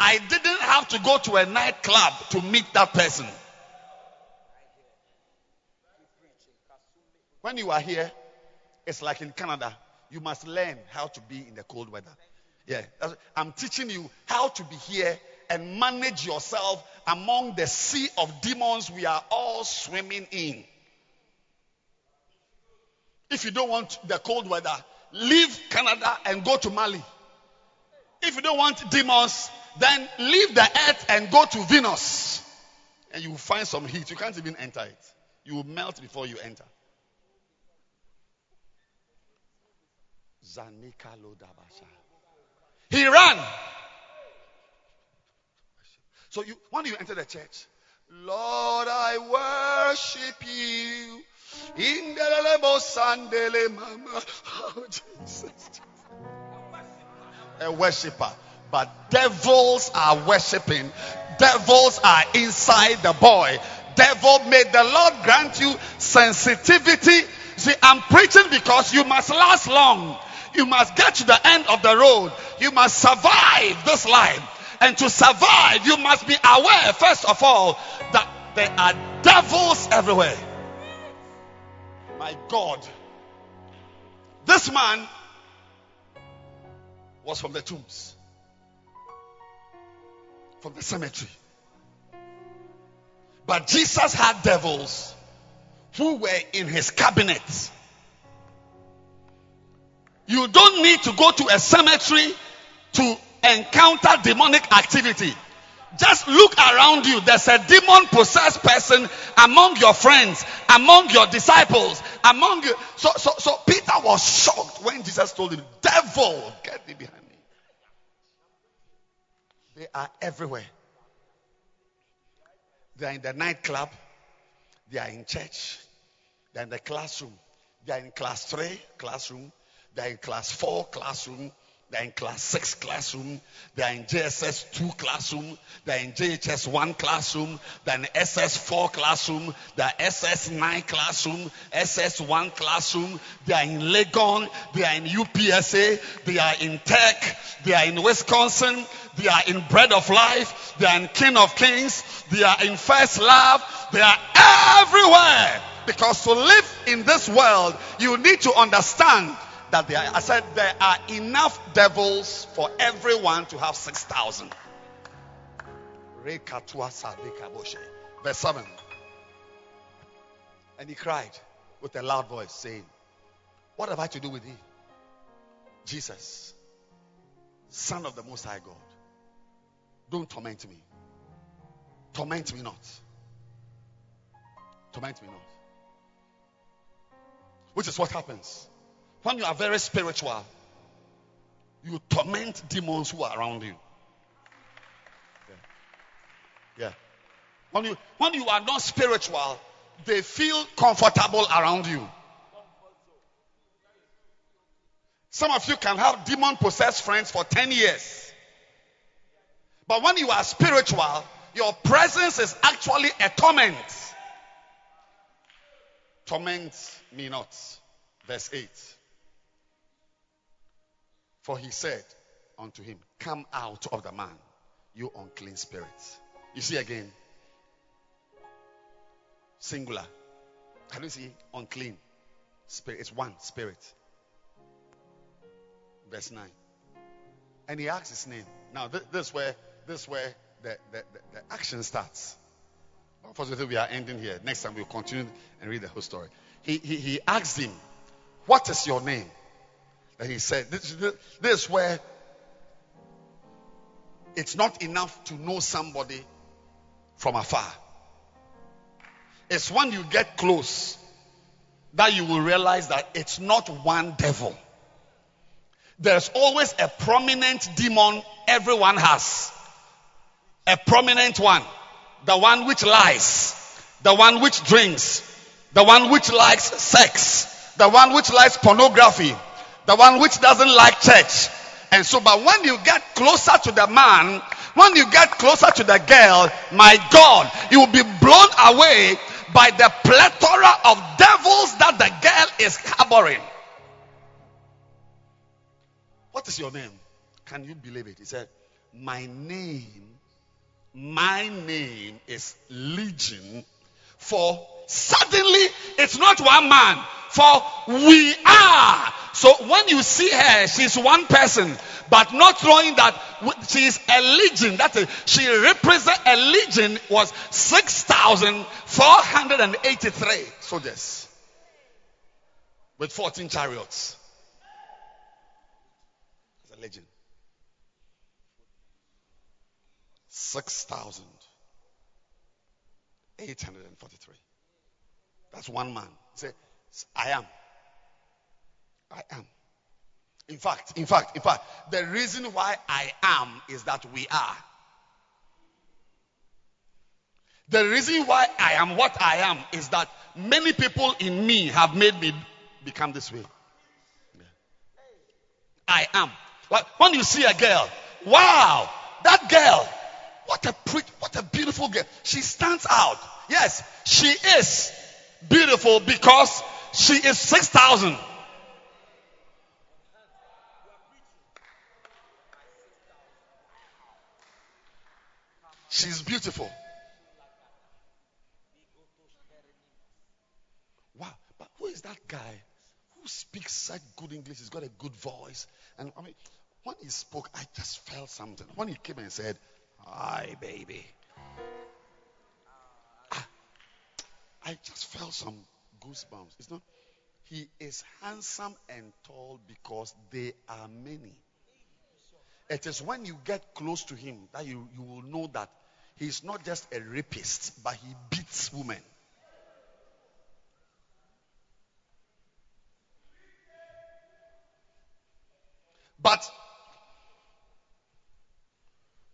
I didn't have to go to a nightclub to meet that person. When you are here, it's like in Canada. You must learn how to be in the cold weather. Yeah, I'm teaching you how to be here and manage yourself among the sea of demons we are all swimming in. If you don't want the cold weather, leave Canada and go to Mali. If you don't want demons, then leave the earth and go to Venus. And you will find some heat. You can't even enter it. You will melt before you enter. He ran. So you, when you enter the church, Lord, I worship you. In the. Oh, Jesus a worshiper, but devils are worshiping. Devils are inside the boy. Devil, may the Lord grant you sensitivity. See, I'm preaching because you must last long. You must get to the end of the road. You must survive this life. And to survive, you must be aware, first of all, that there are devils everywhere. My God. This man was from the tombs, from the cemetery. But Jesus had devils who were in his cabinet. You don't need to go to a cemetery to encounter demonic activity. Just look around you. There's a demon possessed person among your friends, among your disciples, among you. So, so, so Peter was shocked when Jesus told him, Devil, get thee behind me. They are everywhere. They are in the nightclub. They are in church. They are in the classroom. They are in class three classroom. They are in class four classroom. They're in class 6 classroom. They're in JSS 2 classroom. They're in JHS 1 classroom. They're in SS 4 classroom. They're SS 9 classroom. SS 1 classroom. They are in Legon. They are in UPSA. They are in Tech. They are in Wisconsin. They are in Bread of Life. They are in King of Kings. They are in First Love. They are everywhere. Because to live in this world, you need to understand that there, I said there are enough devils for everyone to have 6,000. Verse 7. And he cried with a loud voice, saying, What have I to do with thee? Jesus, Son of the Most High God, don't torment me. Torment me not. Torment me not. Which is what happens when you are very spiritual, you torment demons who are around you. Yeah. yeah. When you when you are not spiritual, they feel comfortable around you. Some of you can have demon possessed friends for 10 years. But when you are spiritual, your presence is actually a torment. Torment me not. Verse 8. For he said unto him, Come out of the man, you unclean spirits. You see again, singular. Can you see unclean spirit? It's one spirit. Verse 9. And he asks his name. Now, this, this where this where the, the, the, the action starts. Unfortunately, we are ending here. Next time we'll continue and read the whole story. He, he, he asked him, What is your name? And he said, this, this, is where it's not enough to know somebody from afar. It's when you get close that you will realize that it's not one devil. There's always a prominent demon everyone has. A prominent one. The one which lies. The one which drinks. The one which likes sex. The one which likes pornography the one which doesn't like church. And so, but when you get closer to the man, when you get closer to the girl, my God, you will be blown away by the plethora of devils that the girl is harboring. What is your name? Can you believe it? He said, My name, my name is Legion. For suddenly, it's not one man, for we are so when you see her, she's one person, but not knowing that she is a legion. That is, she represents a legion was 6,483 soldiers with 14 chariots. It's a legion. 6,843. That's one man. Say, I am. I am. In fact, in fact, in fact, the reason why I am is that we are. The reason why I am what I am is that many people in me have made me become this way. I am. Like when you see a girl, wow, that girl, what a pretty, what a beautiful girl. She stands out. Yes, she is beautiful because she is 6,000. She's beautiful. Wow, but who is that guy who speaks such good English? He's got a good voice. And I mean, when he spoke, I just felt something. When he came and said, Hi, baby. I just felt some goosebumps. It's not. He is handsome and tall because they are many. It is when you get close to him that you, you will know that he's not just a rapist, but he beats women. But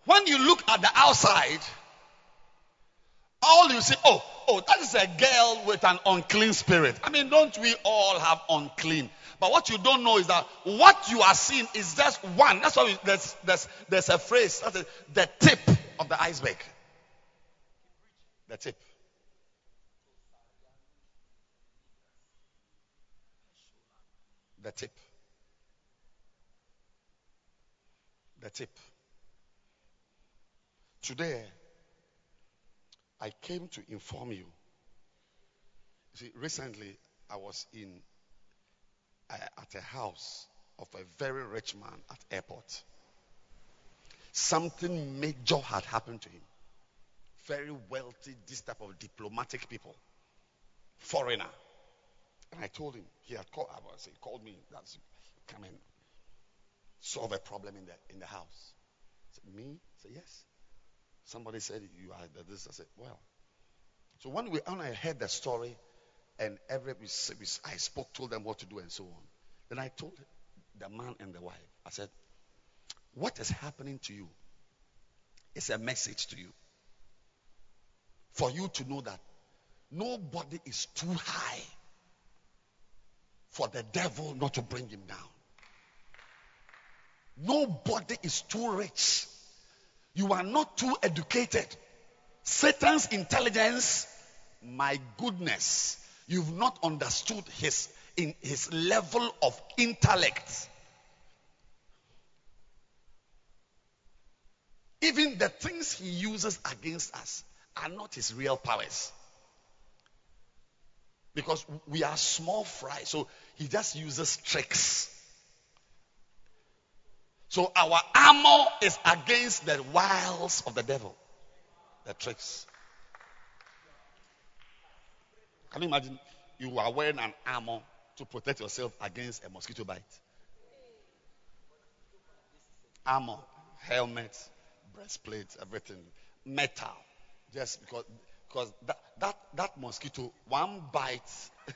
when you look at the outside, all you see, oh, oh, that is a girl with an unclean spirit. I mean, don't we all have unclean? But what you don't know is that what you are seeing is just one. That's why we, there's, there's, there's a phrase, that's a, the tip of the iceberg. The tip. The tip. The tip. Today, I came to inform you. See, recently I was in uh, at a house of a very rich man at airport. Something major had happened to him. Very wealthy, this type of diplomatic people, foreigner. And I told him he had called. I was, he called me. That's come and solve a problem in the in the house. Said, me? I said, yes. Somebody said you are this. I said, well. So when we when I heard the story, and every I spoke, told them what to do, and so on. Then I told the man and the wife. I said, what is happening to you? It's a message to you. For you to know that nobody is too high for the devil not to bring him down. Nobody is too rich you are not too educated. Satan's intelligence, my goodness, you've not understood his in his level of intellect. Even the things he uses against us are not his real powers. Because we are small fry, so he just uses tricks. So our armor is against the wiles of the devil, the tricks. Can you imagine you are wearing an armor to protect yourself against a mosquito bite? Armor, helmet, breastplate, everything, metal. Just because because that that, that mosquito, one bite,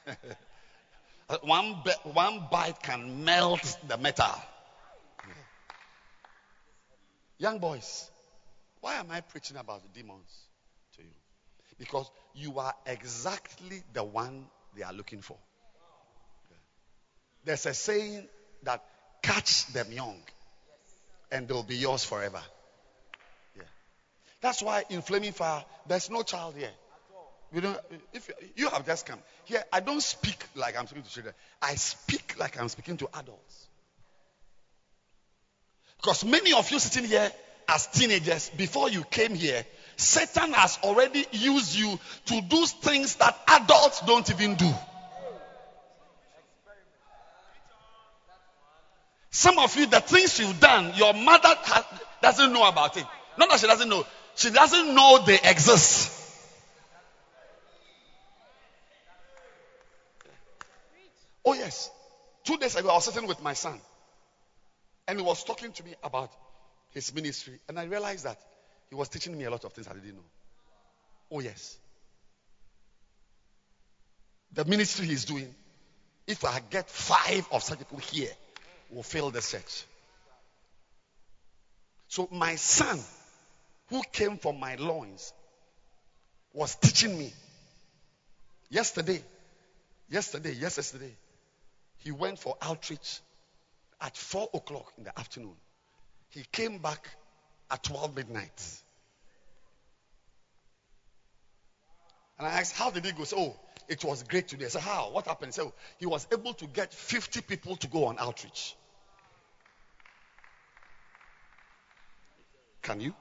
one, one bite can melt the metal. Young boys, why am I preaching about demons to you? Because you are exactly the one they are looking for. There's a saying that catch them young and they'll be yours forever. Yeah. That's why in Flaming Fire, there's no child here. We don't, if you have just come here, I don't speak like I'm speaking to children. I speak like I'm speaking to adults. Because many of you sitting here as teenagers, before you came here, Satan has already used you to do things that adults don't even do. Some of you, the things you've done, your mother doesn't know about it. Not that she doesn't know, she doesn't know they exist. Oh, yes. Two days ago, I was sitting with my son. And he was talking to me about his ministry. And I realized that he was teaching me a lot of things I didn't know. Oh, yes. The ministry he's doing, if I get five of such people here, will fill the church. So my son, who came from my loins, was teaching me. Yesterday, yesterday, yes, yesterday, he went for outreach at 4 o'clock in the afternoon. He came back at 12 midnight. And I asked, How did he go? So, oh, it was great today. I said, How? What happened? So, oh, he was able to get 50 people to go on outreach. Can you?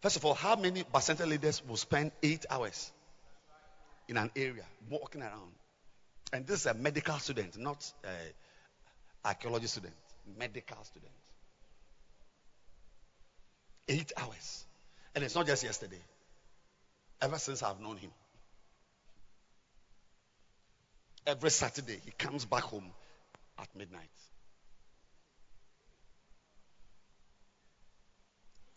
First of all, how many Bacenta leaders will spend eight hours in an area walking around? And this is a medical student, not an archaeology student. Medical student. Eight hours. And it's not just yesterday. Ever since I've known him. Every Saturday, he comes back home at midnight.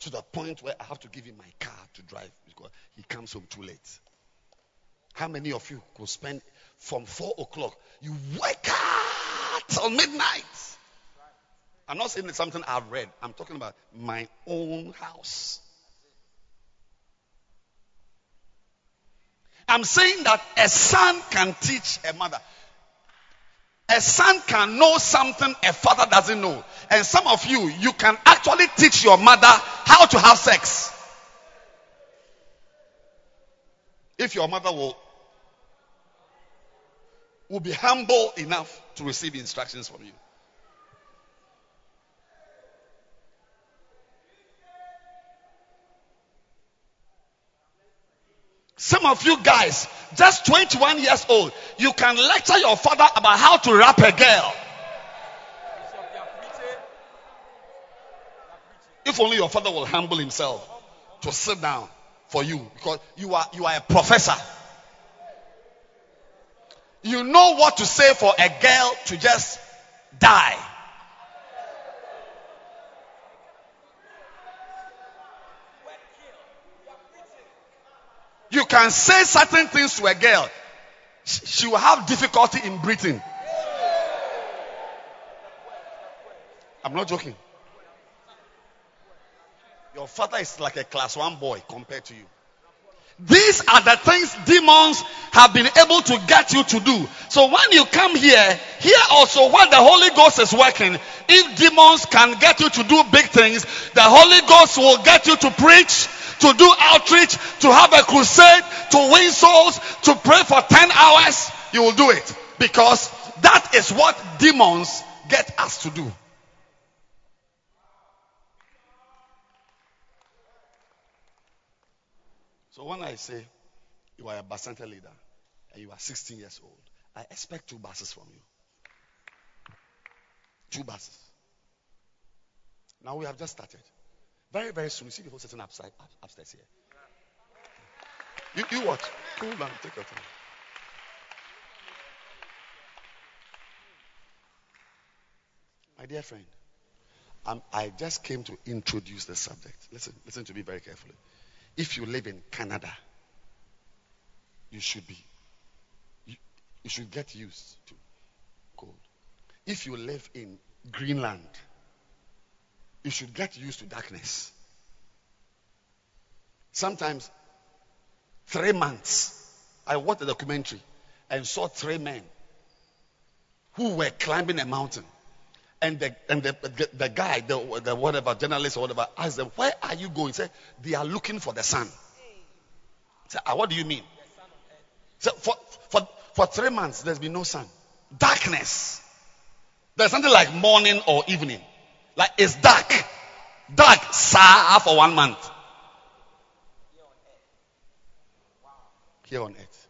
To the point where I have to give him my car to drive because he comes home too late. How many of you could spend from four o'clock? You wake up till midnight. I'm not saying it's something I've read. I'm talking about my own house. I'm saying that a son can teach a mother. A son can know something a father doesn't know. And some of you, you can actually teach your mother how to have sex. If your mother will, will be humble enough to receive instructions from you. Some of you guys, just 21 years old, you can lecture your father about how to rap a girl. If only your father will humble himself to sit down for you because you are you are a professor. You know what to say for a girl to just die. You can say certain things to a girl, she will have difficulty in breathing. I'm not joking. Your father is like a class one boy compared to you. These are the things demons have been able to get you to do. So when you come here, here also when the Holy Ghost is working, if demons can get you to do big things, the Holy Ghost will get you to preach, to do outreach, to have a crusade, to win souls, to pray for 10 hours. You will do it because that is what demons get us to do. So when I say you are a Bacenta leader and you are 16 years old, I expect two buses from you. Two buses. Now we have just started. Very, very soon, you see people sitting upside, up, upstairs here. You, you watch. Cool down. Take your time. My dear friend, um, I just came to introduce the subject. Listen, listen to me very carefully. If you live in Canada, you should be, you, you should get used to cold. If you live in Greenland, you should get used to darkness. Sometimes, three months, I watched a documentary and saw three men who were climbing a mountain. And the, and the, the, guy, the, the whatever, journalist or whatever, asked them, Where are you going? He said, They are looking for the sun. Said, ah, What do you mean? For, for, for three months, there's been no sun. Darkness. There's something like morning or evening. Like it's dark. Dark, sir, for one month. Here on earth.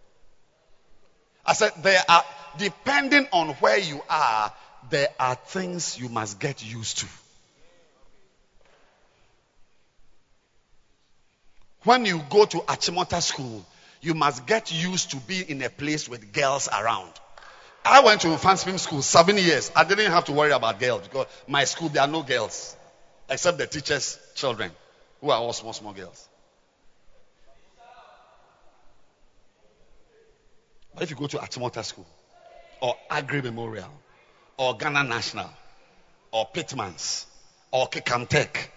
I said, there are, depending on where you are, there are things you must get used to. When you go to Achimota school, you must get used to being in a place with girls around. I went to Swim school seven years. I didn't have to worry about girls because my school there are no girls except the teachers' children who are all small, small girls. But if you go to Achimota school or Aggrey Memorial or Ghana National or Pitmans or Kikam Tech.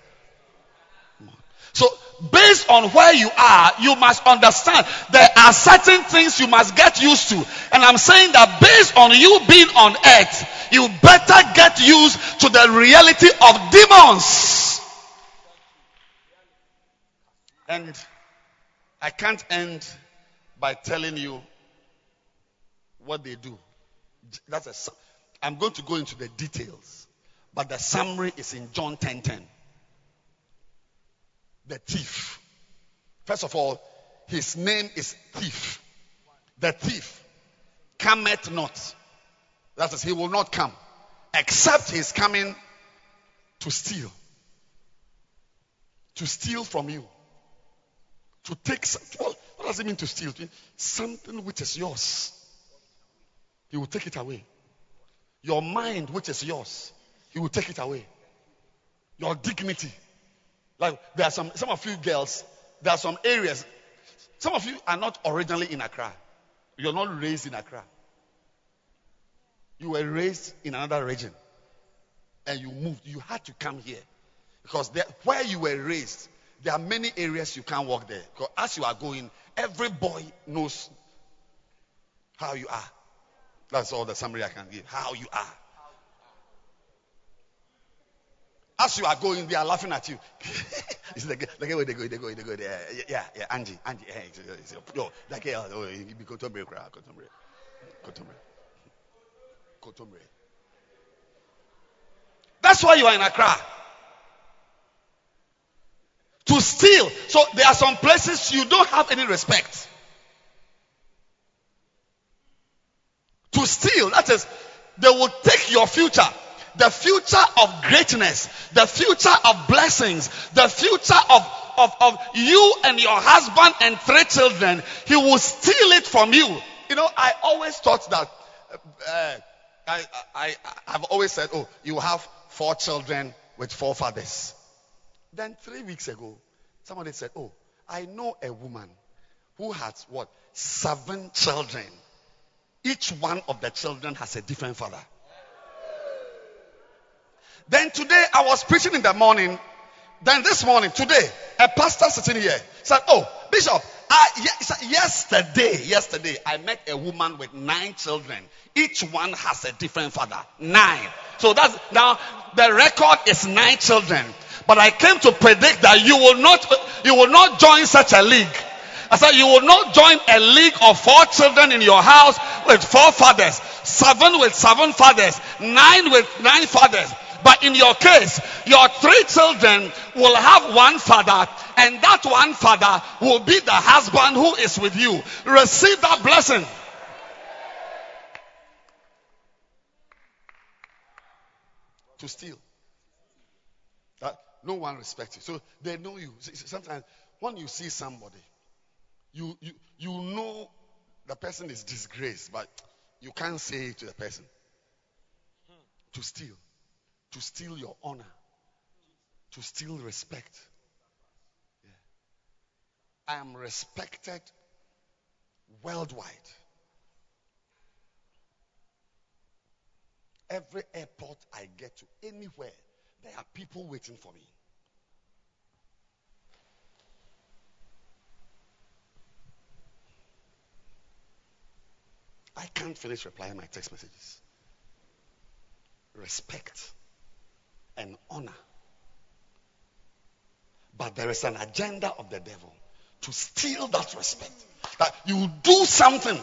So, based on where you are, you must understand there are certain things you must get used to. And I'm saying that based on you being on earth, you better get used to the reality of demons. And I can't end by telling you what they do. That's a I'm going to go into the details, but the summary is in John 10:10. 10, 10. The thief. First of all, his name is thief. The thief cometh not. That is, he will not come, except he is coming to steal. To steal from you. To take. Well, What does it mean to steal? Something which is yours. He will take it away. Your mind, which is yours, he will take it away. Your dignity, Like there are some some of you girls, there are some areas. Some of you are not originally in Accra. You're not raised in Accra. You were raised in another region. And you moved. You had to come here. Because there, where you were raised, there are many areas you can't walk there. Because as you are going, every boy knows how you are. That's all the summary I can give. How you are. As you are going, they are laughing at you. it's like, like where they go, they go, they go. Yeah, yeah, yeah. Angie, Angie, hey, it's, it's, yo, like, oh, oh, you to break, go to break. That's why you are in Accra. To steal. So there are some places you don't have any respect. Steal. That is, they will take your future the future of greatness, the future of blessings, the future of, of, of you and your husband and three children, he will steal it from you. You know, I always thought that, uh, I, I, I've always said, oh, you have four children with four fathers. Then three weeks ago, somebody said, oh, I know a woman who has what? Seven children. Each one of the children has a different father. Then today I was preaching in the morning. Then this morning, today, a pastor sitting here said, Oh, Bishop, I, yesterday, yesterday, I met a woman with nine children. Each one has a different father. Nine. So that's now the record is nine children. But I came to predict that you will not, you will not join such a league. I said you will not join a league of four children in your house with four fathers, seven with seven fathers, nine with nine fathers. But in your case, your three children will have one father, and that one father will be the husband who is with you. Receive that blessing. To steal. That no one respects you. So they know you. Sometimes when you see somebody, you you you know the person is disgraced, but you can't say to the person. To steal to steal your honor, to steal respect. Yeah. I am respected worldwide. Every airport I get to, anywhere, there are people waiting for me. I can't finish replying my text messages. Respect and honor. But there is an agenda of the devil to steal that respect. That you do something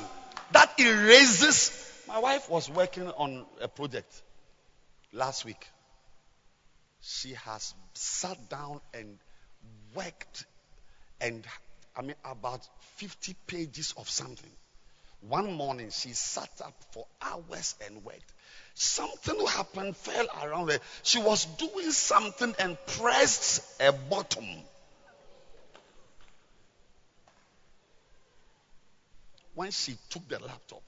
that erases. My wife was working on a project last week. She has sat down and worked and I mean about 50 pages of something. One morning she sat up for hours and worked. Something happened, fell around her. She was doing something and pressed a button. When she took the laptop,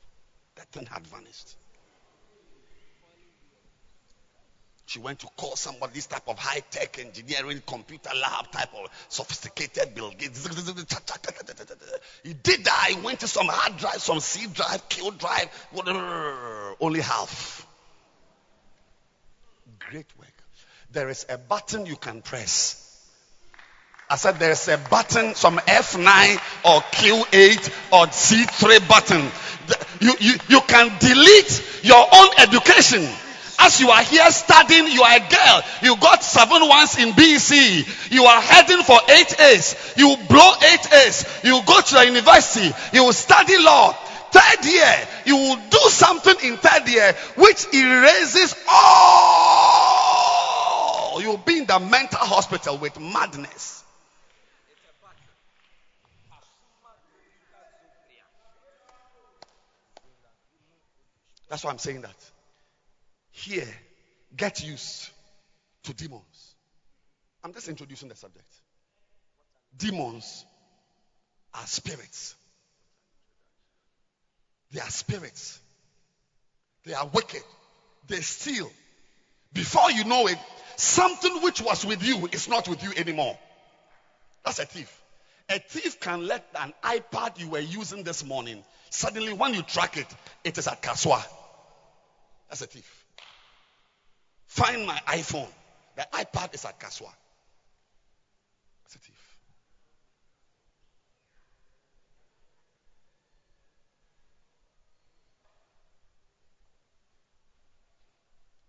that thing had vanished. She went to call somebody this type of high tech engineering computer lab type of sophisticated Bill Gates. He did that. He went to some hard drive, some C drive, Q drive, whatever. Only half. Great work. There is a button you can press. I said there's a button, some F9 or Q8 or C3 button. You, you, you can delete your own education. As you are here studying, you are a girl. You got seven ones in BECE. You are heading for eight A's. You blow eight A's. You go to the university. You will study law. Third year, you will do something in third year which erases all. You'll be in the mental hospital with madness. That's why I'm saying that. Here, get used to demons. I'm just introducing the subject. Demons are spirits. They are spirits. They are wicked. They steal. Before you know it, something which was with you is not with you anymore. That's a thief. A thief can let an iPad you were using this morning, suddenly when you track it, it is at Kasoa. That's a thief. Find my iPhone. The iPad is at Kasoa. That's a thief.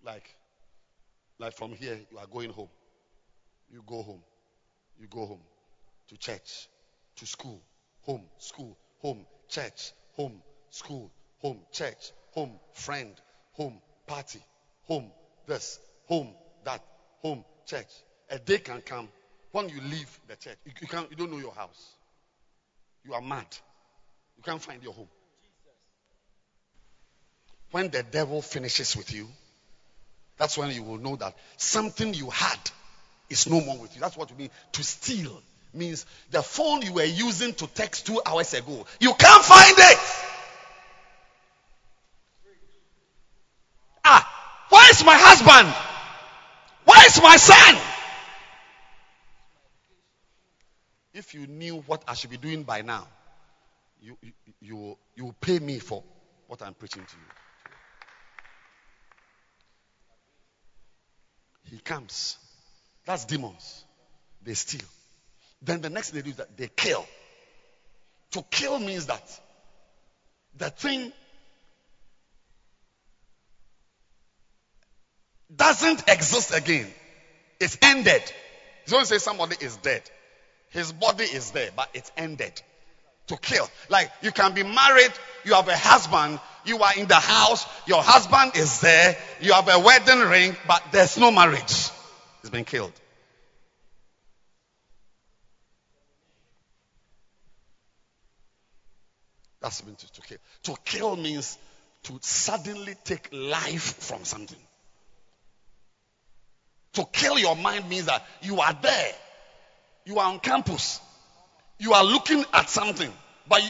Like, like from here, you are going home. You go home. You go home to church, to school, home, school, home, church, home, school, home, church, home, friend, home, party, home, this, home, that, home, church. A day can come when you leave the church. You, you, can't, you don't know your house. You are mad. You can't find your home. When the devil finishes with you, that's when you will know that something you had is no more with you. That's what we mean to steal. Means the phone you were using to text two hours ago, you can't find it. Ah, husband? Where's my son? If you knew what I should be doing by now, you, you, you, you will pay me for what I'm preaching to you. He comes. That's demons. They steal. Then the next they do is that they kill. To kill means that the thing doesn't exist again. It's ended. You don't say somebody is dead. His body is there, but it's ended. To kill. Like you can be married, you have a husband, you are in the house, your husband is there, you have a wedding ring, but there's no marriage. He's been killed. That's meant to, to kill. To kill means to suddenly take life from something. To kill your mind means that you are there. You are on campus. You are looking at something, but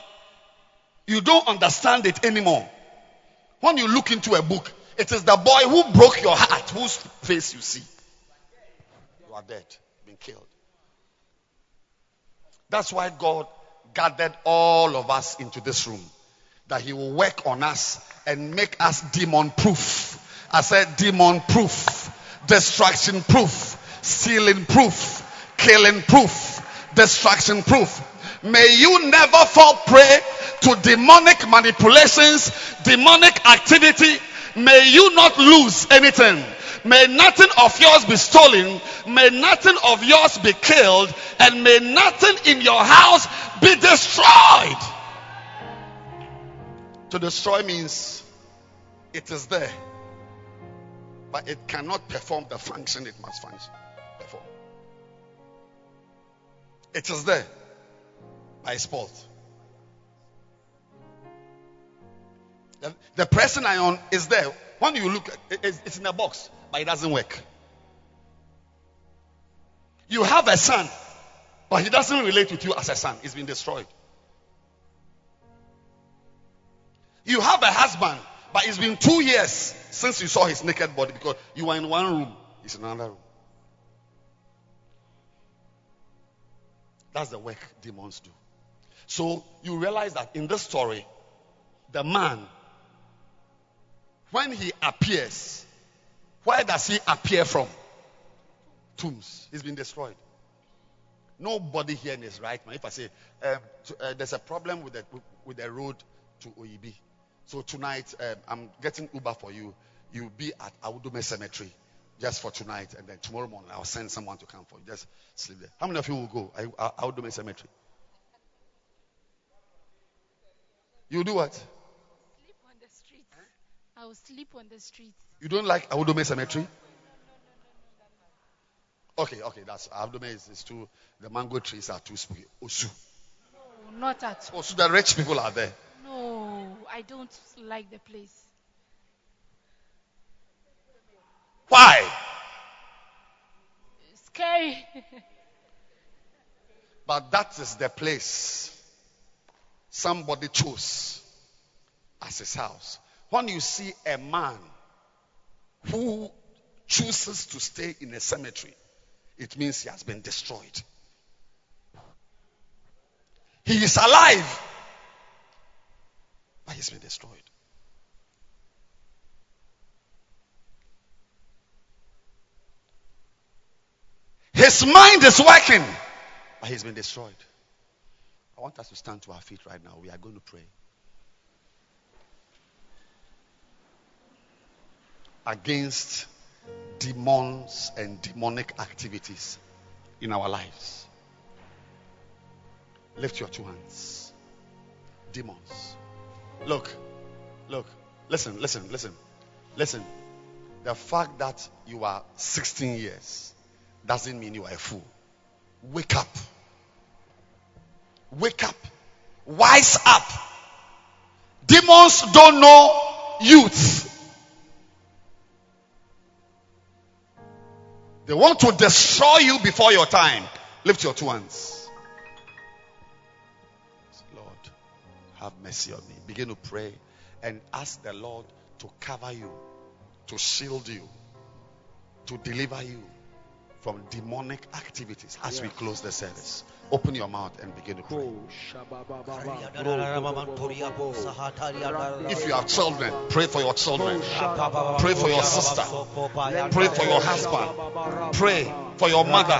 you, don't understand it anymore. When you look into a book, it is the boy who broke your heart whose face you see. You are dead, been killed. That's why God gathered all of us into this room. That He will work on us and make us demon proof. I said demon proof, destruction proof, stealing proof, killing proof, destruction proof. May you never fall prey to demonic manipulations, demonic activity. May you not lose anything. May nothing of yours be stolen. May nothing of yours be killed. And may nothing in your house be destroyed. To destroy means it is there, but it cannot perform the function it must function perform. It is there by sport. The, the pressing iron is there. When you look, it's, it's in a box, but it doesn't work. You have a son, but he doesn't relate with you as a son. He's been destroyed. You have a husband, but it's been two years since you saw his naked body because you were in one room, he's in another room. That's the work demons do. So you realize that in this story, the man, when he appears, where does he appear from? Tombs. He's been destroyed. Nobody here in his right mind. If I say um, to, uh, there's a problem with the with the road to OEB, so tonight um, I'm getting Uber for you. You'll be at Awudome Cemetery just for tonight, and then tomorrow morning I'll send someone to come for you. Just sleep there. How many of you will go? I Awudome Cemetery. You do what? Sleep on the streets. I will sleep on the streets. You don't like Awudome Cemetery? Okay, okay, that's Awudome is, is too. The mango trees are too spooky. Osu. No, not at all. Osu, the rich people are there. I don't like the place. Why? It's scary. But that is the place somebody chose as his house. When you see a man who chooses to stay in a cemetery, it means he has been destroyed. He is alive, but he's been destroyed. His mind is working, but he's been destroyed. I want us to stand to our feet right now. We are going to pray. Against demons and demonic activities in our lives. Lift your two hands. Demons. Look, look, listen, listen, listen, listen. The fact that you are 16 years doesn't mean you are a fool. Wake up. Wake up. Wise up. Demons don't know youth. They want to destroy you before your time. Lift your two hands. Have mercy on me. Begin to pray and ask the Lord to cover you, to shield you, to deliver you from demonic activities as we close the service. Open your mouth and begin to pray. If you have children, pray for your children. Pray for your sister. Pray for your husband. Pray for your mother.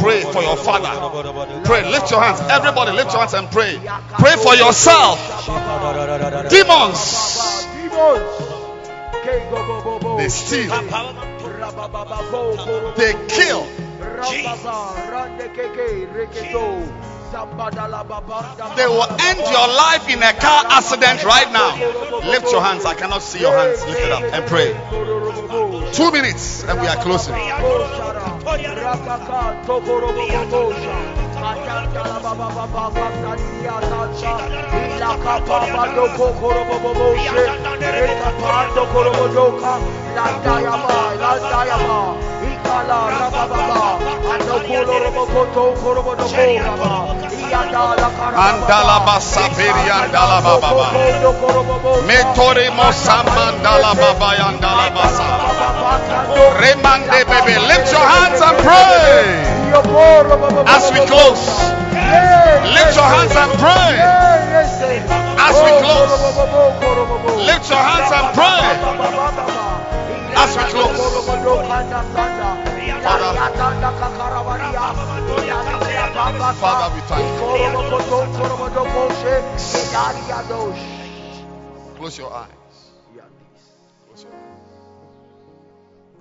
Pray for your father. Pray. Lift your hands. Everybody, lift your hands and pray. Pray for yourself. Demons. They steal. They kill. They will end your life in a car accident right now. Lift your hands. I cannot see your hands. Lift it up and pray. Two minutes and we are closing. Andala basapiri andala baba. Metori mosamandala baba andala basa. Remande baby, lift your hands and pray. As we close, lift your hands and pray. As we close, lift your hands and pray. We close, Father, we thank you. Close your eyes. Close your eyes.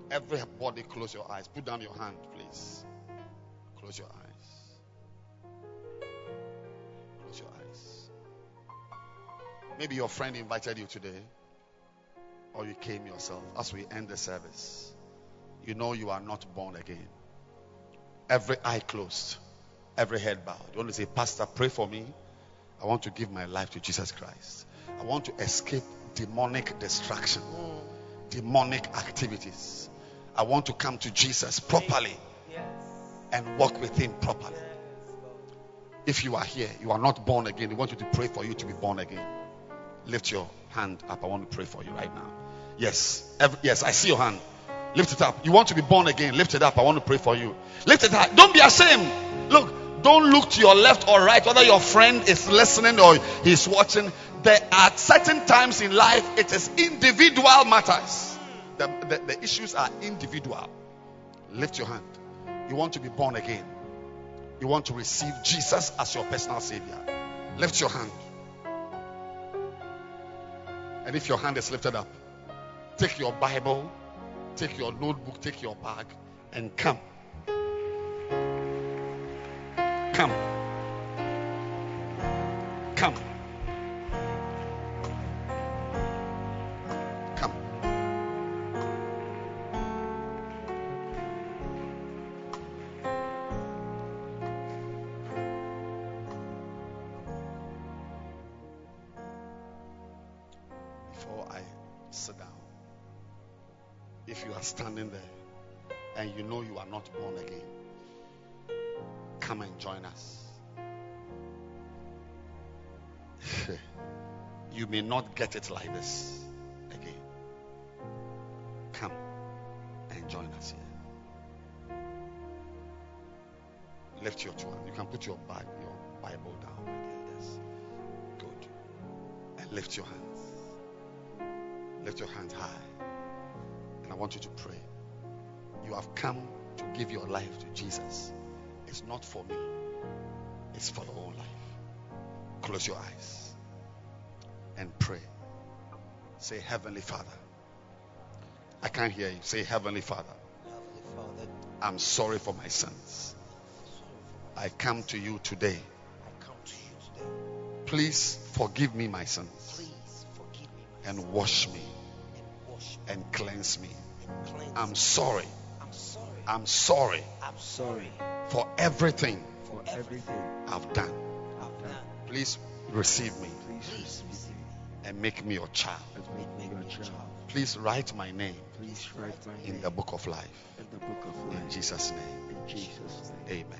Everybody, close your eyes. Put down your hand, please. Close your eyes. Close your eyes. Maybe your friend invited you today, or you came yourself. As we end the service, you know you are not born again. Every eye closed, every head bowed. You want to say, Pastor, pray for me. I want to give my life to Jesus Christ. I want to escape demonic distraction, demonic activities. I want to come to Jesus properly and walk with Him properly. If you are here, you are not born again, we want you to pray for you to be born again. Lift your hand up. I want to pray for you right now. Yes, Every, yes, I see your hand. Lift it up. You want to be born again? Lift it up. I want to pray for you. Lift it up. Don't be ashamed. Look, don't look to your left or right, whether your friend is listening or he's watching. There are certain times in life it is individual matters. The, the, the issues are individual. Lift your hand. You want to be born again. You want to receive Jesus as your personal Savior. Lift your hand. And if your hand is lifted up, take your Bible, take your notebook, take your bag, and come. Come. Come. You are not born again, come and join us. you may not get it like this again. Come and join us here. Lift your two hands. You can put your Bible, your Bible down. Yes. Good. And lift your hands. Lift your hands high. And I want you to pray. You have come to give your life to Jesus. It's not for me, it's for your own life. Close your eyes and pray. Say, Heavenly Father. I can't hear you. Say, Heavenly Father. Heavenly Father, I'm sorry for my sins. I come to you today. I come to you today. Please forgive me my sins Please forgive me and wash me and wash me and cleanse me. and cleanse I'm sorry. I'm sorry. I'm sorry for everything for everything I've done. I've done. Please receive me Please receive me and make me your child. and make me your child. Please write my name Please write my in name the book of life. in the book of In. Jesus' name. In Jesus' name. Amen.